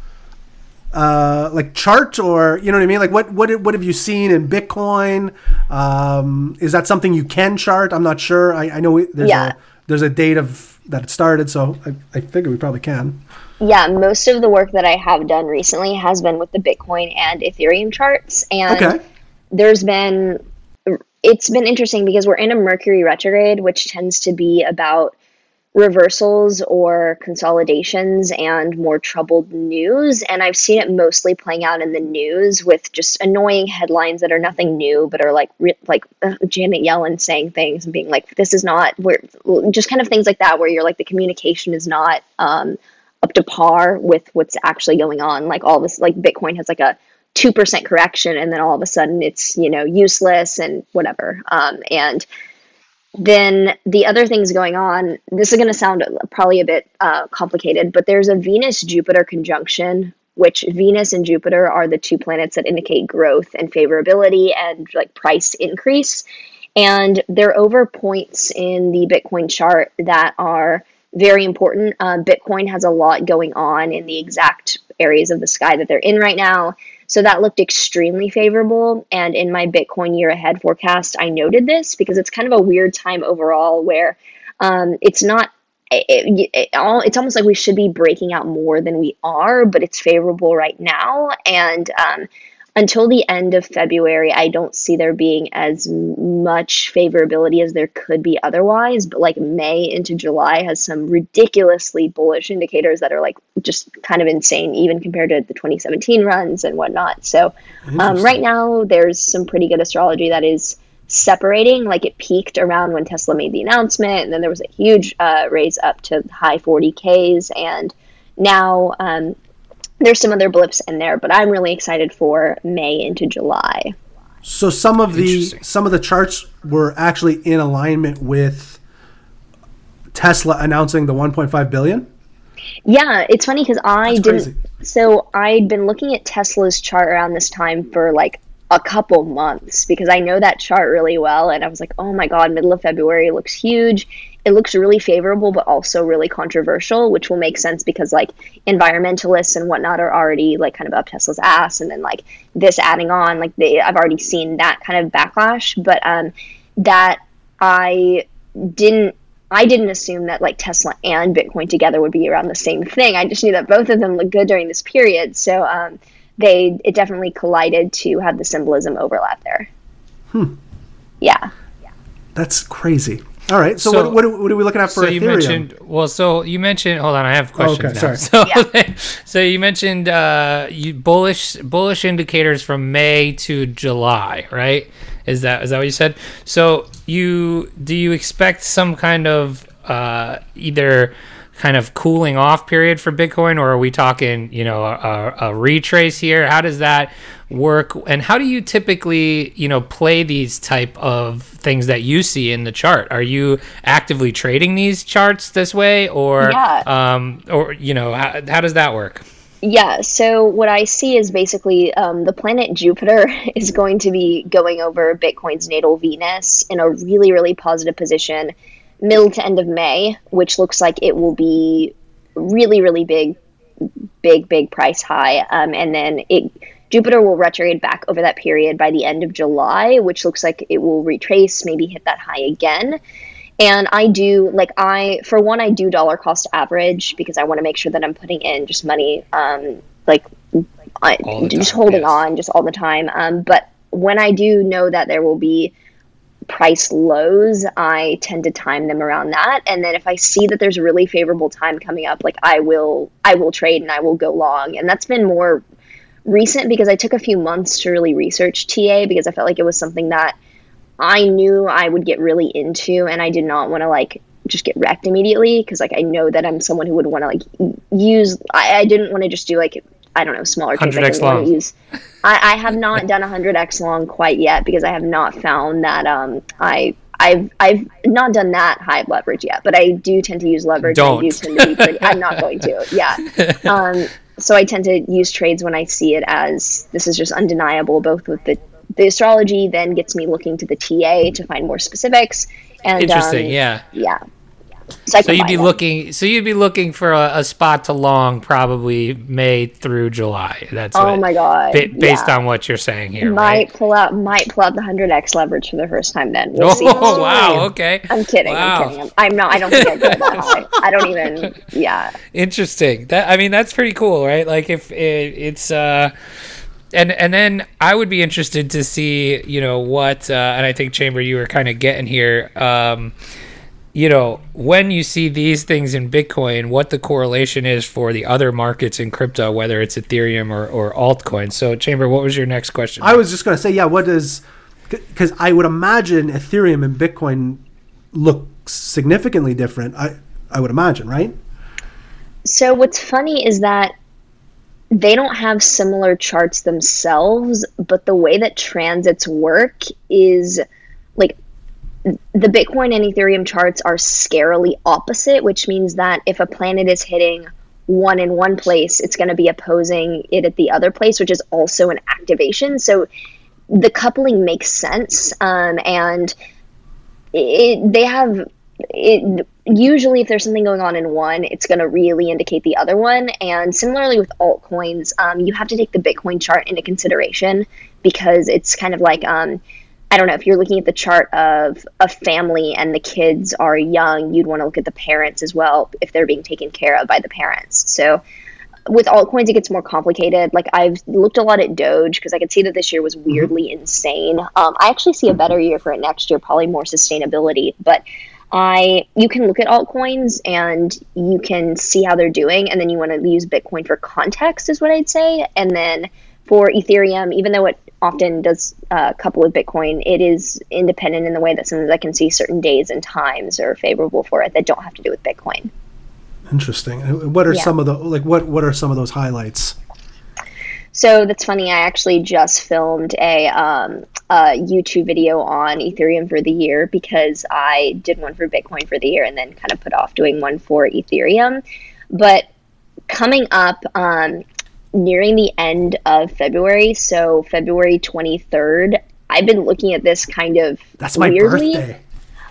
uh, like chart or you know what I mean? Like what what what have you seen in Bitcoin? Um, is that something you can chart? I'm not sure. I, I know there's yeah. a there's a date of that it started, so I, I figure we probably can. Yeah, most of the work that I have done recently has been with the Bitcoin and Ethereum charts, and okay. there's been it's been interesting because we're in a Mercury retrograde, which tends to be about reversals or consolidations and more troubled news. And I've seen it mostly playing out in the news with just annoying headlines that are nothing new, but are like re- like uh, Janet Yellen saying things and being like, "This is not where," just kind of things like that, where you're like the communication is not um, up to par with what's actually going on. Like all this, like Bitcoin has like a two percent correction, and then all of a sudden it's you know useless and whatever. Um, and then the other things going on, this is going to sound probably a bit uh, complicated, but there's a Venus Jupiter conjunction, which Venus and Jupiter are the two planets that indicate growth and favorability and like price increase. And they're over points in the Bitcoin chart that are very important. Uh, Bitcoin has a lot going on in the exact areas of the sky that they're in right now. So that looked extremely favorable. And in my Bitcoin year ahead forecast, I noted this because it's kind of a weird time overall where um, it's not. It, it, it, it's almost like we should be breaking out more than we are, but it's favorable right now. And um, until the end of February, I don't see there being as much favorability as there could be otherwise. But like May into July has some ridiculously bullish indicators that are like just kind of insane, even compared to the 2017 runs and whatnot. So um, right now, there's some pretty good astrology that is separating. Like it peaked around when Tesla made the announcement, and then there was a huge uh, raise up to high 40Ks. And now, um, there's some other blips in there, but I'm really excited for May into July. So some of the some of the charts were actually in alignment with Tesla announcing the 1.5 billion. Yeah, it's funny because I That's didn't. Crazy. So I'd been looking at Tesla's chart around this time for like a couple months because I know that chart really well, and I was like, oh my god, middle of February looks huge it looks really favorable but also really controversial which will make sense because like environmentalists and whatnot are already like kind of up tesla's ass and then like this adding on like they i've already seen that kind of backlash but um that i didn't I didn't assume that like Tesla and Bitcoin together would be around the same thing. I just knew that both of them looked good during this period. So um, they it definitely collided to have the symbolism overlap there. Hmm. Yeah. That's crazy. All right. So, so what, what, what, are we looking at for so Ethereum? You mentioned, well, so you mentioned. Hold on, I have questions. Oh, okay, now. sorry. (laughs) So, yeah. (laughs) so you mentioned uh, you bullish bullish indicators from May to July, right? Is that is that what you said? So you do you expect some kind of uh, either kind of cooling off period for Bitcoin, or are we talking, you know, a, a retrace here? How does that work, and how do you typically, you know, play these type of things that you see in the chart? Are you actively trading these charts this way, or, Yeah. um, or you know, how, how does that work? Yeah, so what I see is basically um, the planet Jupiter (laughs) is going to be going over Bitcoin's natal Venus in a really, really positive position middle to end of May, which looks like it will be really, really big, big, big price high. Um, and then it Jupiter will retrograde back over that period by the end of July, which looks like it will retrace, maybe hit that high again. And I do like I for one I do dollar cost average because I want to make sure that I'm putting in just money um like I, All just time, holding yes. on just all the time. Um but when I do know that there will be price lows, I tend to time them around that. And then if I see that there's a really favorable time coming up, like I will I will trade and I will go long. And that's been more recent because I took a few months to really research TA because I felt like it was something that I knew I would get really into and I did not want to like just get wrecked immediately because like I know that I'm someone who would want to like use I, I didn't want to just do like I don't know smaller trades. I 100x didn't wanna long. use I, I have not done a hundred X long quite yet because I have not found that um I I've I've not done that high leverage yet, but I do tend to use leverage. and I do tend to be pretty, I'm not going to. Yeah. (laughs) Um, so I tend to use trades when I see it as this is just undeniable, both with the the astrology, then gets me looking to the TA to find more specifics. And Interesting, um, yeah. yeah. So, So you'd be them. looking. So you'd be looking for a, a spot to long, probably May through July. That's Oh what- my god! ba- based yeah. on what you're saying here, might right? pull out might pull out the hundred X leverage for the first time. Then we'll (laughs) Oh see. wow! Okay, I'm kidding. Wow. I'm kidding. I'm, I'm not. I don't think I go that (laughs) high. I don't even. Yeah. interesting. That I mean, that's pretty cool, right? Like if it, it's uh, and and then I would be interested to see, you know, what uh, and I think Chamber, you were kind of getting here. Um, you know, when you see these things in Bitcoin, what the correlation is for the other markets in crypto, whether it's Ethereum or, or altcoins. So, Chamber, what was your next question? I was just going to say, yeah, what does, because I would imagine Ethereum and Bitcoin look significantly different. I, I would imagine, right? So what's funny is that they don't have similar charts themselves, but the way that transits work is like the Bitcoin and Ethereum charts are scarily opposite, which means that if a planet is hitting one in one place, it's going to be opposing it at the other place, which is also an activation. So the coupling makes sense, um, and it, they have it usually if there's something going on in one it's going to really indicate the other one and similarly with altcoins um, you have to take the bitcoin chart into consideration because it's kind of like um, i don't know if you're looking at the chart of a family and the kids are young you'd want to look at the parents as well if they're being taken care of by the parents. So with altcoins it gets more complicated. Like i've looked a lot at doge because i could see that this year was weirdly insane. Um, i actually see a better year for it next year probably more sustainability but i you can look at altcoins and you can see how they're doing and then you want to use bitcoin for context is what i'd say and then for ethereum even though it often does uh, couple with bitcoin it is independent in the way that sometimes i can see certain days and times are favorable for it that don't have to do with bitcoin Interesting. What are Yeah. some of the like? What What are some of those highlights? So that's funny. I actually just filmed a, um, a YouTube video on Ethereum for the year because I did one for Bitcoin for the year and then kind of put off doing one for Ethereum. But coming up, um, nearing the end of February, so February 23rd, I've been looking at this kind of That's my weirdly. birthday.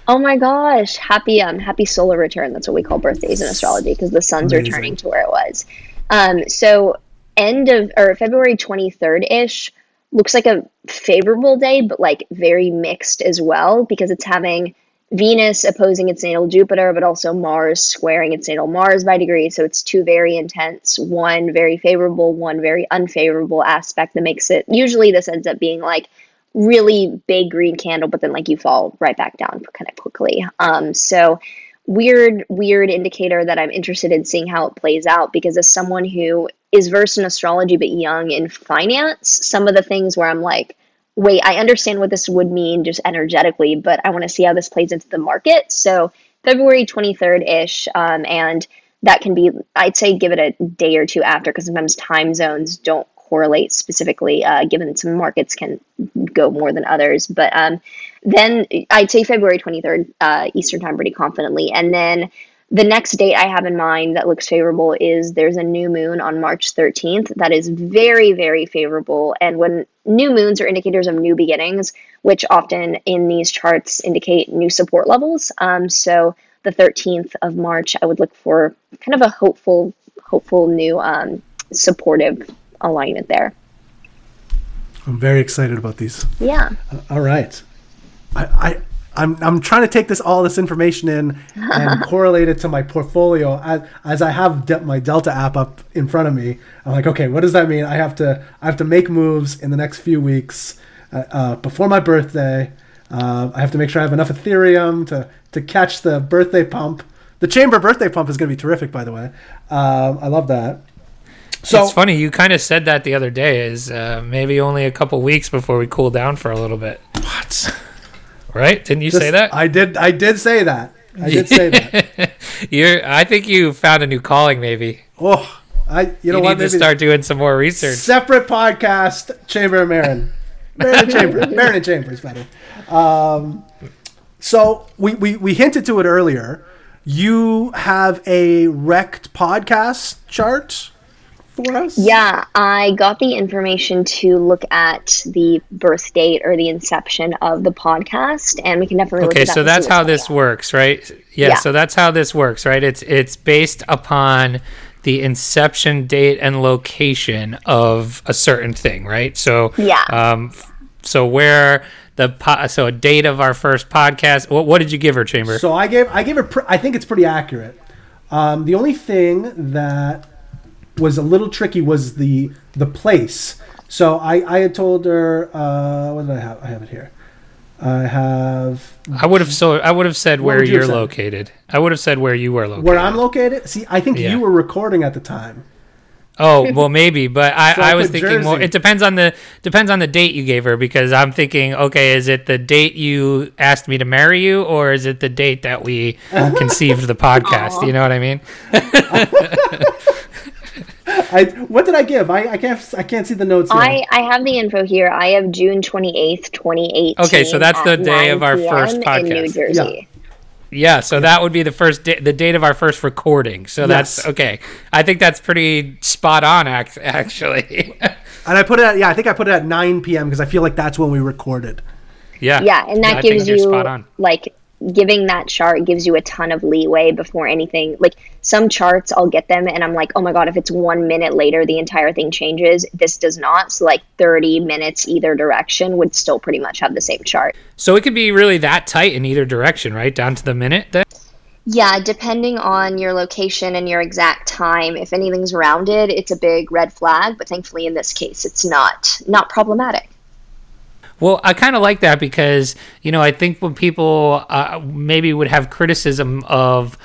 Oh my gosh! Happy um happy solar return. That's what we call birthdays in astrology because the sun's Amazing. returning to where it was. Um, so end of or February twenty third ish looks like a favorable day, but like very mixed as well because it's having Venus opposing its natal Jupiter, but also Mars squaring its natal Mars by degree. So it's two very intense, one very favorable, one very unfavorable aspect that makes it. Usually, this ends up being like really big green candle, but then like you fall right back down kind of quickly. Um, so weird, weird indicator that I'm interested in seeing how it plays out because as someone who is versed in astrology but young in finance, some of the things where I'm like, wait, I understand what this would mean just energetically, but I want to see how this plays into the market. So February 23rd ish, um, and that can be, I'd say, give it a day or two after because sometimes time zones don't correlate specifically, uh, given some markets can go more than others. But um, then I'd say February 23rd, uh, Eastern time, pretty confidently. And then the next date I have in mind that looks favorable is there's a new moon on March 13th. That is very, very favorable. And when new moons are indicators of new beginnings, which often in these charts indicate new support levels. Um, so the 13th of March, I would look for kind of a hopeful, hopeful new um, supportive alignment there. I'm very excited about these. Yeah. Uh, all right. I, I I'm, I'm trying to take this all this information in and (laughs) correlate it to my portfolio as, as I have de- my Delta app up in front of me. I'm like, okay, what does that mean? I have to I have to make moves in the next few weeks uh, uh, before my birthday. Uh, I have to make sure I have enough Ethereum to to catch the birthday pump. The chamber birthday pump is going to be terrific, by the way. Um, I love that. So it's funny you kind of said that the other day. Is uh, maybe only a couple weeks before we cool down for a little bit. What? Right? Didn't you Just, say that? I did. I did say that. I did say that. (laughs) You're. I think you found a new calling, maybe. Oh, I. You, you know need what? to maybe start doing some more research. Separate podcast, Chamber of Maren. Maren and Chamber. (laughs) Maren and Chamber is better. Um, so we, we we hinted to it earlier. You have a Rekt podcast chart for us? Yeah, I got the information to look at the birth date or the inception of the podcast, and we can definitely. Okay, so that's how this works, right? Yeah, yeah, so that's how this works, right? It's it's based upon the inception date and location of a certain thing, right? So yeah, um, so where the po- so a date of our first podcast. What, what did you give her, Chamber? So I gave I gave her. Pr- I think it's pretty accurate. Um, the only thing that was a little tricky was the the place. So I, I had told her uh, what did I have? I have it here. I have. I would have so I would have said where you're located. I would have said where you were located. Where I'm located. See, I think yeah. you were recording at the time. Oh well, maybe, but I, so I was thinking Jersey. more. It depends on the depends on the date you gave her because I'm thinking, okay, is it the date you asked me to marry you, or is it the date that we (laughs) conceived the podcast? You know what I mean? (laughs) (laughs) I what did I give? I, I can't I can't see the notes. Here. I I have the info here. I have June twenty eighth, twenty eighteen. Okay, so that's the day of our first podcast in New Jersey. Yeah. Yeah, so that would be the first di- the date of our first recording. So yes. that's okay. I think that's pretty spot on, actually. (laughs) and I put it at yeah, I think I put it at nine p.m. because I feel like that's when we recorded. Yeah, yeah, and that gives you like giving that chart gives you a ton of leeway before anything like some charts i'll get them and i'm like oh my god if it's one minute later the entire thing changes this does not. So like 30 minutes either direction would still pretty much have the same chart. So it could be really that tight in either direction right? Down to the minute then? Yeah depending on your location and your exact time. If anything's rounded it's a big red flag but thankfully in this case it's not not problematic well, I kind of like that because you know I think when people uh, maybe would have criticism of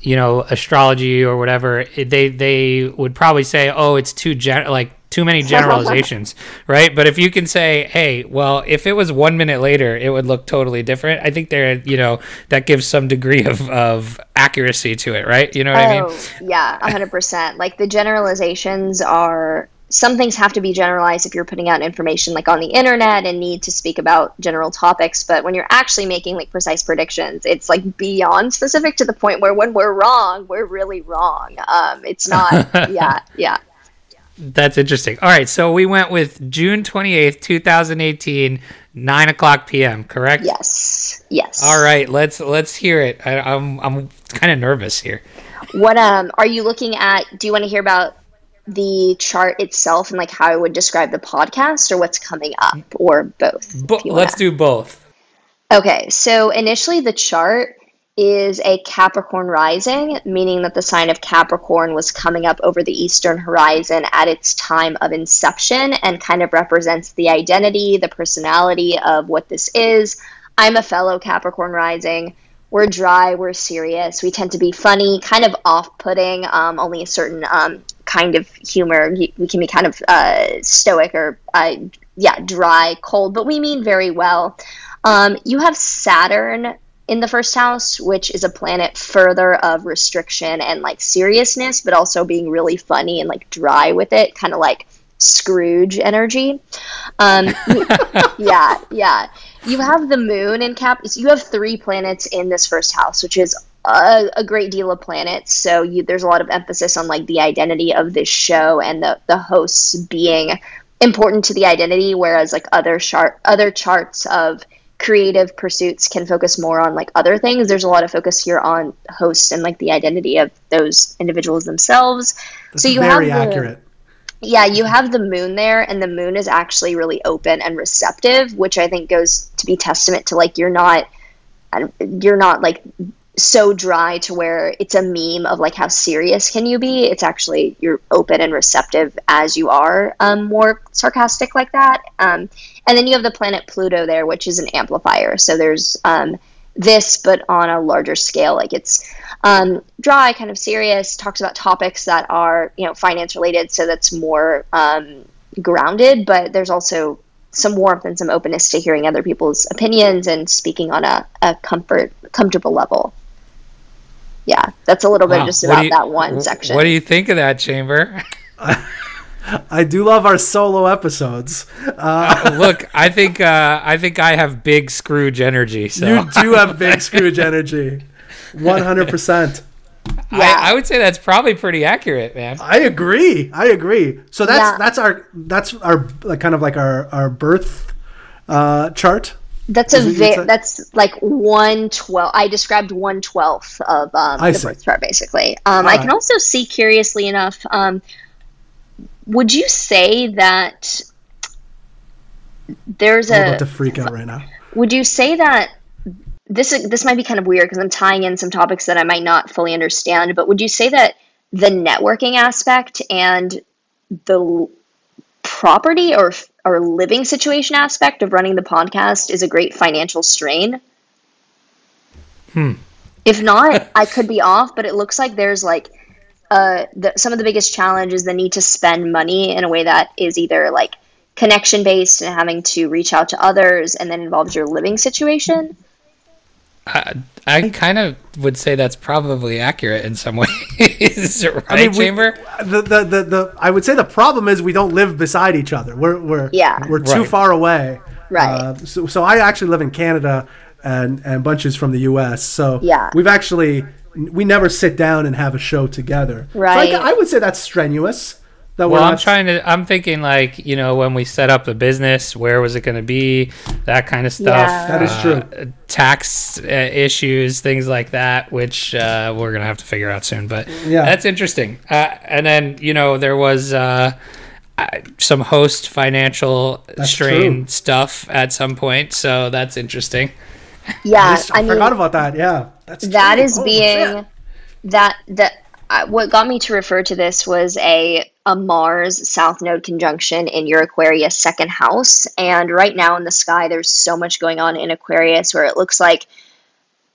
you know astrology or whatever, they they would probably say, "Oh, it's too gen- like too many generalizations," (laughs) right? But if you can say, "Hey, well, if it was one minute later, it would look totally different," I think there you know that gives some degree of of accuracy to it, right? You know what oh, I mean? Oh, yeah, hundred percent. Like the generalizations are some things have to be generalized if you're putting out information like on the internet and need to speak about general topics but when you're actually making like precise predictions it's like beyond specific to the point where when we're wrong we're really wrong. Um, it's not (laughs) yeah yeah. That's interesting. All right so we went with june 28th 2018 9 o'clock pm correct? Yes yes. All right let's let's hear it. I, i'm i'm kind of nervous here. What um are you looking at do you want to hear about the chart itself and like how I would describe the podcast or what's coming up or both? Bo- let's do both. Okay, so initially the chart is a Capricorn rising, meaning that the sign of Capricorn was coming up over the eastern horizon at its time of inception and kind of represents the identity, the personality of what this is. I'm a fellow Capricorn rising we're dry, we're serious, we tend to be funny, kind of off putting, um, only a certain um, kind of humor. We can be kind of uh, stoic or, uh, yeah, dry, cold, but we mean very well. Um, you have Saturn in the first house, which is a planet further of restriction and like seriousness, but also being really funny and like dry with it, kind of like Scrooge energy. Um, (laughs) yeah, yeah. You have the moon in Cap. You have three planets in this first house, which is a, a great deal of planets. So you, there's a lot of emphasis on like the identity of this show and the the hosts being important to the identity, whereas like other chart other charts of creative pursuits can focus more on like other things. There's a lot of focus here on hosts and like the identity of those individuals themselves. That's so you very have the, accurate. Yeah, you have the moon there, and the moon is actually really open and receptive, which I think goes to be testament to like you're not, you're not like so dry to where it's a meme of like how serious can you be? It's actually you're open and receptive as you are um, more sarcastic like that. Um, and then you have the planet pluto there which is an amplifier. So there's um, this but on a larger scale. Like it's um, dry kind of serious talks about topics that are you know finance related so that's more um, grounded. But there's also some warmth and some openness to hearing other people's opinions and speaking on a, a comfort comfortable level yeah, that's a little bit wow. just about you, that one section. What do you think of that, Chamber? (laughs) I do love our solo episodes. Uh, uh, look, I think uh, I think I have big Scrooge energy. So. You do have (laughs) big Scrooge energy, one hundred percent. I, I would say that's probably pretty accurate, man. I agree. I agree. So that's yeah. that's our that's our like, kind of like our our birth uh, chart that's a very that's like one twelfth. I described one twelfth of um, the see. birth chart, basically. Um, I can also see, curiously enough, um, would you say that there's I'm a about to freak out right now? Would you say that this this might be kind of weird because I'm tying in some topics that I might not fully understand, but would you say that the networking aspect and the property or or living situation aspect of running the podcast is a great financial strain. Hmm. If not, (laughs) I could be off, but it looks like there's like uh, the, some of the biggest challenge is the need to spend money in a way that is either like connection based and having to reach out to others and then involves your living situation. I, I kind of would say that's probably accurate in some (laughs) ways, right, I mean, Chamber? The, the, the, the, I would say the problem is we don't live beside each other. We're, we're, yeah. we're too right. far away. Right. Uh, so, so I actually live in Canada and, and bunches from the U.S. So yeah. we've actually, we never sit down and have a show together. Right. So I, I would say that's strenuous. That well, I'm trying to. I'm thinking like you know when we set up the business, where was it going to be? That kind of stuff. Yeah. That is uh, true. tax uh, issues, things like that, which uh, we're gonna have to figure out soon. But yeah, that's interesting. Uh, and then you know there was uh, uh, some host financial that's strain true. stuff at some point, so that's interesting. Yeah, I, I forgot about that. Yeah, that's that true. is oh, being shit. that that what got me to refer to this was a a Mars South Node conjunction in your Aquarius second house. And right now in the sky, there's so much going on in Aquarius where it looks like,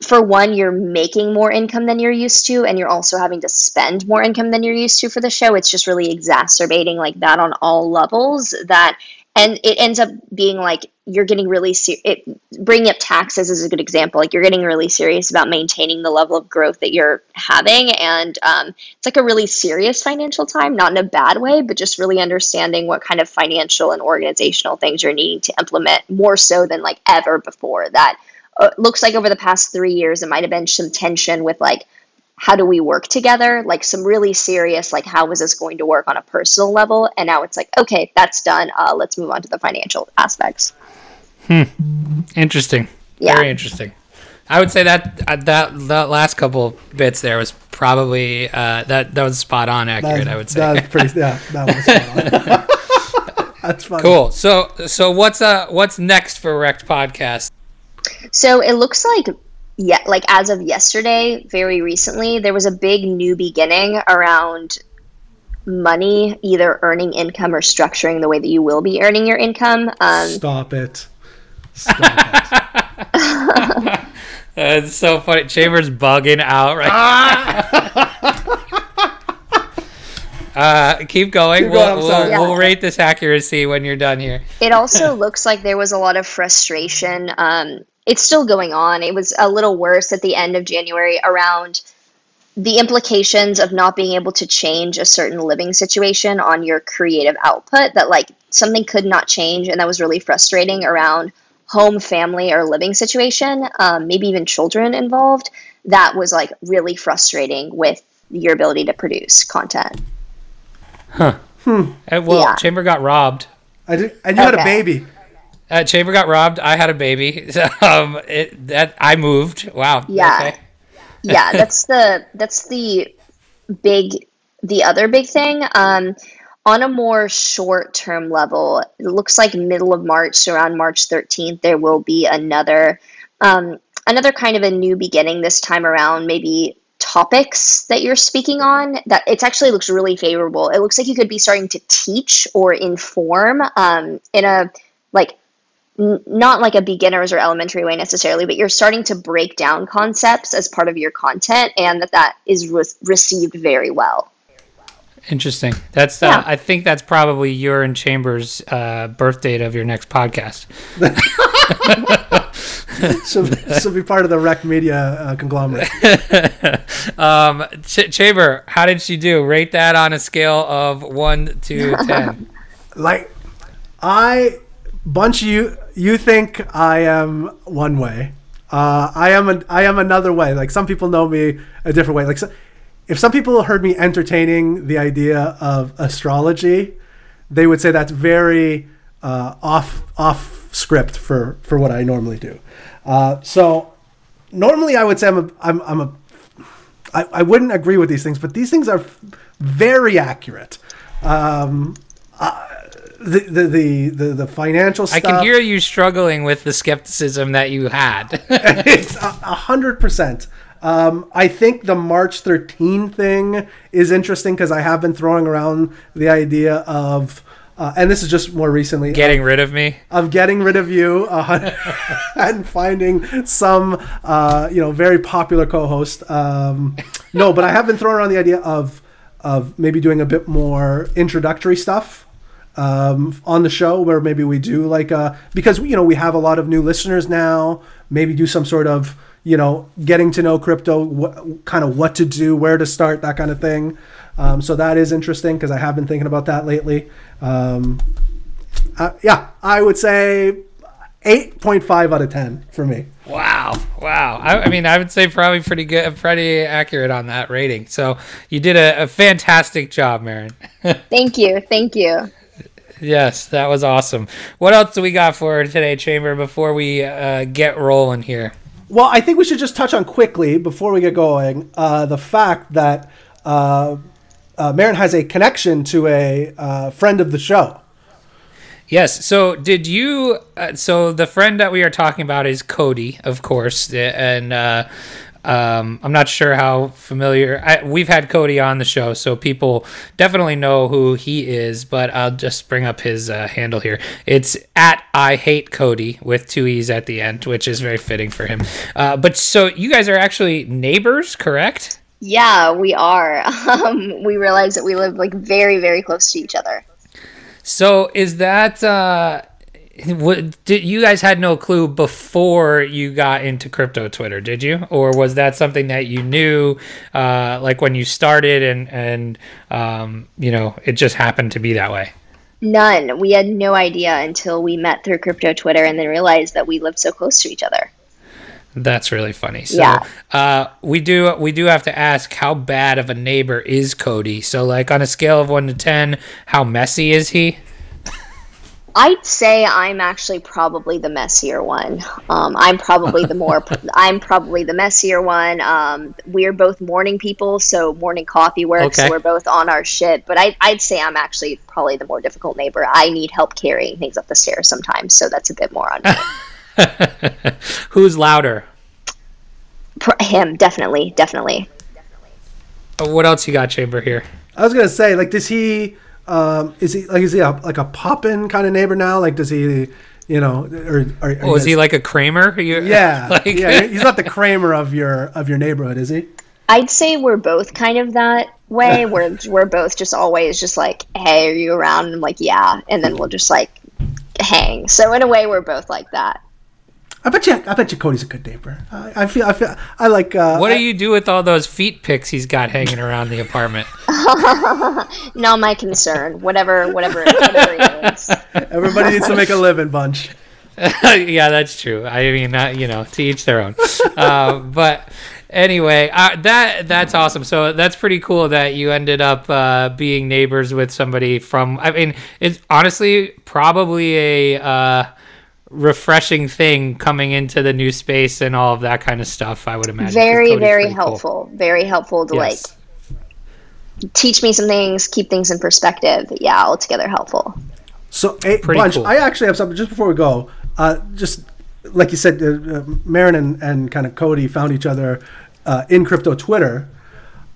for one, you're making more income than you're used to, and you're also having to spend more income than you're used to for the show. It's just really exacerbating like that on all levels. That and it ends up being like you're getting really ser- it bringing up taxes is a good example. Like you're getting really serious about maintaining the level of growth that you're having. And um, it's like a really serious financial time not in a bad way but just really understanding what kind of financial and organizational things you're needing to implement more so than like ever before. That uh, looks like over the past three years it might have been some tension with like how do we work together? Like some really serious like how is this going to work on a personal level? And now it's like okay that's done. Uh, let's move on to the financial aspects. Hmm. Interesting. Yeah. very interesting. I would say that uh, that that last couple bits there was probably uh, that that was spot on accurate that, i would say. that pretty, yeah that was spot on. (laughs) That's funny. cool. So so what's uh what's next for Rekt podcast? So it looks like yeah, like as of yesterday, very recently, there was a big new beginning around money, either earning income or structuring the way that you will be earning your income. Um, Stop it. Stop it. (laughs) (laughs) That's so funny. Chambers bugging out right (laughs) uh, keep going. Keep we'll, we'll, yeah. we'll, rate this accuracy when you're done here. It also looks like there was a lot of frustration um, it's still going on. It was a little worse at the end of January around the implications of not being able to change a certain living situation on your creative output that like something could not change and that was really frustrating around home family or living situation um, maybe even children involved that was like really frustrating with your ability to produce content huh hmm. well yeah. chamber got robbed I did, and you okay. had a baby uh, chamber got robbed i had a baby (laughs) um, it, that i moved wow yeah okay yeah, (laughs) that's the that's the big the other big thing. Um, on a more short term level, it looks like middle of March, around March 13th, there will be another um, another kind of a new beginning this time around. Maybe topics that you're speaking on that it actually looks really favorable. It looks like you could be starting to teach or inform um, in a like not like a beginners or elementary way necessarily, but you're starting to break down concepts as part of your content, and that that is re- received very well. Interesting. That's uh, yeah. I think that's probably your and Chambers' uh, birth date of your next podcast. (laughs) so, so be part of the Rekt Media uh, conglomerate. (laughs) um, Ch- Chamber, how did she do? Rate that on a scale of one to (laughs) ten. like, I bunch of you you think I am one way. Uh, I am I am another way. Like some people know me a different way. Like so, if some people heard me entertaining the idea of astrology, they would say that's very uh, off off script for for what I normally do. Uh, so normally I would say I'm a I'm, I'm a I, I wouldn't agree with these things, but these things are very accurate. Um, the, the the the the, financial stuff. I can hear you struggling with the skepticism that you had. (laughs) it's a hundred percent. Um, I think the March 13 thing is interesting because I have been throwing around the idea of, uh, and this is just more recently, getting of, rid of me, of getting rid of you, uh, (laughs) and finding some, uh, you know, very popular co-host. Um, no, but I have been throwing around the idea of of maybe doing a bit more introductory stuff um, on the show where maybe we do like uh because you know we have a lot of new listeners now maybe do some sort of you know getting to know crypto what kind of what to do where to start that kind of thing. Um, so that is interesting because i have been thinking about that lately. Um, uh, yeah i would say 8.5 out of 10 for me. Wow wow. I, I, mean i would say probably pretty good pretty accurate on that rating. So you did a, a fantastic job Maren (laughs) thank you thank you yes, that was awesome. What else do we got for today, Chamber, before we uh, get rolling here? Well, I think we should just touch on quickly before we get going uh, the fact that uh, uh, Maren has a connection to a uh, friend of the show. Yes. So, did you? Uh, so, the friend that we are talking about is Cody, of course, and uh, um, I'm not sure how familiar. I, we've had Cody on the show, so people definitely know who he is. But I'll just bring up his uh, handle here. It's at I hate Cody with two e's at the end, which is very fitting for him. Uh, but so you guys are actually neighbors, correct? Yeah, we are. (laughs) Um, we realize that we live like very, very close to each other. So is that? Uh, what, did you guys had no clue before you got into crypto Twitter, did you? Or was that something that you knew, uh, like when you started, and and um, you know it just happened to be that way? None. We had no idea until we met through crypto Twitter, and then realized that we lived so close to each other. That's really funny. So yeah. uh, we do we do have to ask how bad of a neighbor is Cody. So like on a scale of one to ten, how messy is he? I'd say I'm actually probably the messier one. Um, I'm probably the more. (laughs) I'm probably the messier one. Um, we're both morning people, so morning coffee works. Okay. So we're both on our shit. But I, I'd say I'm actually probably the more difficult neighbor. I need help carrying things up the stairs sometimes, so that's a bit more on me. (laughs) Who's louder? Him, definitely, definitely. what else you got, Chamber here? I was gonna say, like, does he? Um, is he like is he a, like a poppin kind of neighbor now? Like does he, you know, or, or, or oh, is he like a Kramer? You're, (laughs) yeah, like... yeah. He's not the Kramer of your of your neighborhood, is he? I'd say we're both kind of that way. (laughs) we're we're both just always just like, hey, are you around? And I'm like, yeah, and then we'll just like hang. So in a way, we're both like that. I bet you. I bet you Cody's a good neighbor. I, I feel. I feel. I like. Uh, What do you do with all those feet pics he's got hanging around the apartment? (laughs) Not my concern. Whatever, whatever, whatever it is. (laughs) Everybody needs to make a living, bunch. (laughs) yeah, that's true. I mean, uh, you know, to each their own. uh, but anyway, uh, that that's awesome. So that's pretty cool that you ended up uh, being neighbors with somebody from. I mean, it's honestly probably a uh, refreshing thing coming into the new space and all of that kind of stuff. I would imagine Very, very pretty cool. helpful. Very helpful to Yes. like teach me some things, keep things in perspective. Yeah, altogether helpful. So, a Pretty bunch. cool. I actually have something just before we go. Uh, just like you said, uh, uh, Maren and, and kind of Cody found each other uh, in crypto Twitter.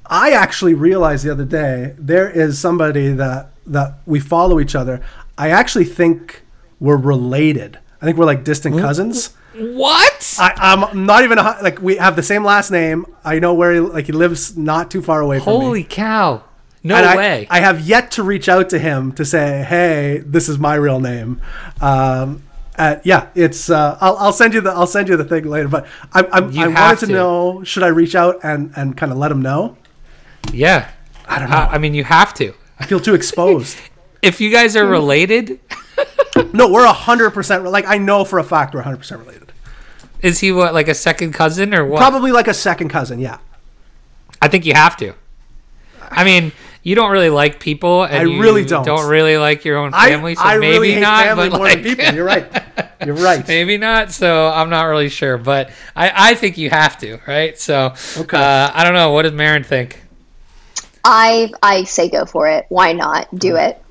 I actually realized the other day there is somebody that that we follow each other. I actually think we're related. I think we're like distant cousins. What? I, I'm not even a, like we have the same last name. I know where he like he lives not too far away from me. Holy cow! No And I- way. I, have yet to reach out to him to say, "Hey, this is my real name." Um, uh, yeah, it's. Uh, I'll, I'll send you the. I'll send you the thing later. But I, I, You I have wanted to, to. know: should I reach out and and kind of let him know? yeah. I don't know. I, mean, you have to. I feel too (laughs) exposed. If you guys are related, no, we're hundred percent. Like I know for a fact we're hundred percent related. is he what like a second cousin or what? Probably like a second cousin. Yeah. I think you have to. I mean, you don't really like people, and I you really don't. Don't really like your own I, family, so I maybe really not. family but more like, than people. You're right. (laughs) You're right. maybe not. So I'm not really sure, but I, I think you have to, right? So Okay. uh, I don't know. What does Maren think? I I say go for it. Why not? Do it.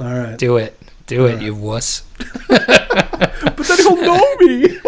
All right. Do it. Do it, you wuss. (laughs) But then he'll know me. (laughs)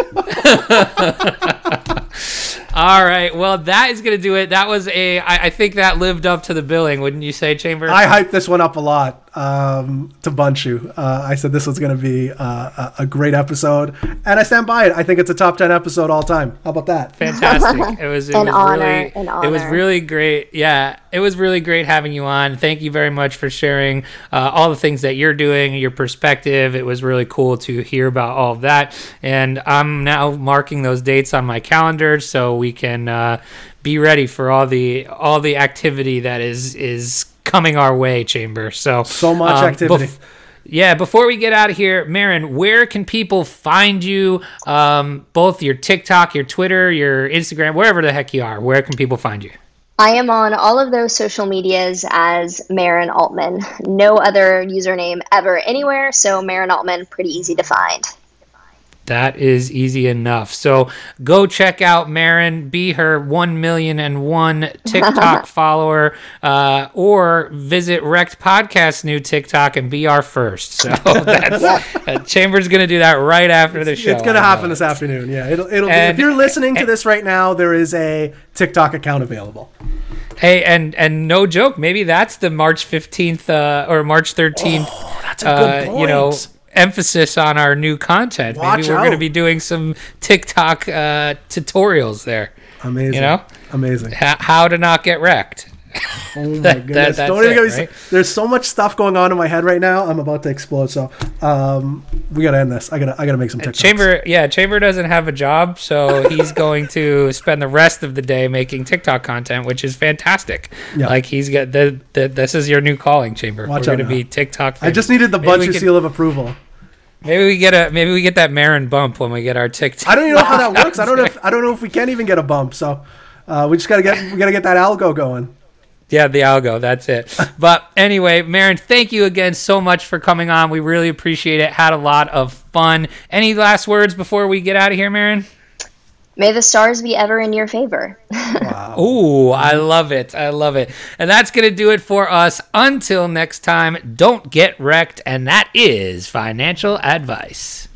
All right. Well, that is going to do it. That was a. I, I think that lived up to the billing, wouldn't you say, Chamber? I hyped this one up a lot um, to Bunshu. Uh, I said this was going to be uh, a, a great episode, and I stand by it. I think it's a top ten episode all time. How about that? fantastic. (laughs) It was it An was honor, really an it was really great. Yeah, it was really great having you on. Thank you very much for sharing uh, all the things that you're doing, your perspective. It was really cool to hear about all of that. And I'm now marking those dates on my calendar so we can uh, be ready for all the all the activity that is is coming our way, Chamber. So So much activity. yeah, before we get out of here, Maren, where can people find you? Um, both your TikTok, your Twitter, your Instagram, wherever the heck you are. Where can people find you? I am on all of those social medias as Maren Altman. No other username ever anywhere, so Maren Altman, pretty easy to find. That is easy enough. So go check out Maren, be her 1 million and one (laughs) TikTok follower, uh, or visit Rekt Podcast's new TikTok and be our first. So (laughs) (laughs) that's uh, Chambers going to do that right after the show. it's going to happen this afternoon. Yeah, it'll. it'll And- if you're listening to this right now, there is a TikTok account available. Hey, and and no joke, maybe that's the March fifteenth uh, or March thirteenth. That's a uh, good point. you know, emphasis on our new content. Watch maybe we're going to be doing some TikTok uh, tutorials there. amazing. you know? amazing. H- how to not get wrecked. Oh (laughs) my That- goodness! that's Don't even it, right? There's so much stuff going on in my head right now. I'm about to explode. So um, we gotta end this. I gotta. I gotta make some TikToks. Chamber, yeah, Chamber doesn't have a job, so (laughs) he's going to spend the rest of the day making TikTok content, which is fantastic. Yeah. Like he's got the, the this is your new calling, Chamber. Watch We're going to now. be TikTok. I just needed the Maybe we bunch of could- seal of approval. Maybe we get a maybe we get that Maren bump when we get our TikTok. I don't even know how that (laughs) works. I don't know. If, I don't know if we can even get a bump. So uh, we just gotta get. We gotta get that algo going. Yeah, the algo. That's it. (laughs) But anyway, Maren, thank you again so much for coming on. We really appreciate it. Had a lot of fun. Any last words before we get out of here, Maren? May the stars be ever in your favor. (laughs) Ooh, I love it. I love it. And that's going to do it for us. Until next time, don't get wrecked. And that is financial advice.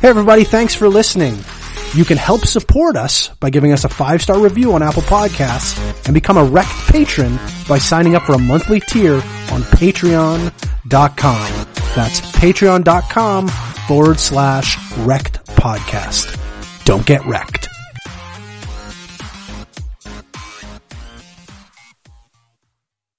Hey everybody! Thanks for listening. You can help support us by giving us a five star review on Apple Podcasts and become a Rekt patron by signing up for a monthly tier on Patreon.com. That's patreon.com forward slash Rekt Podcast. Don't get wrecked.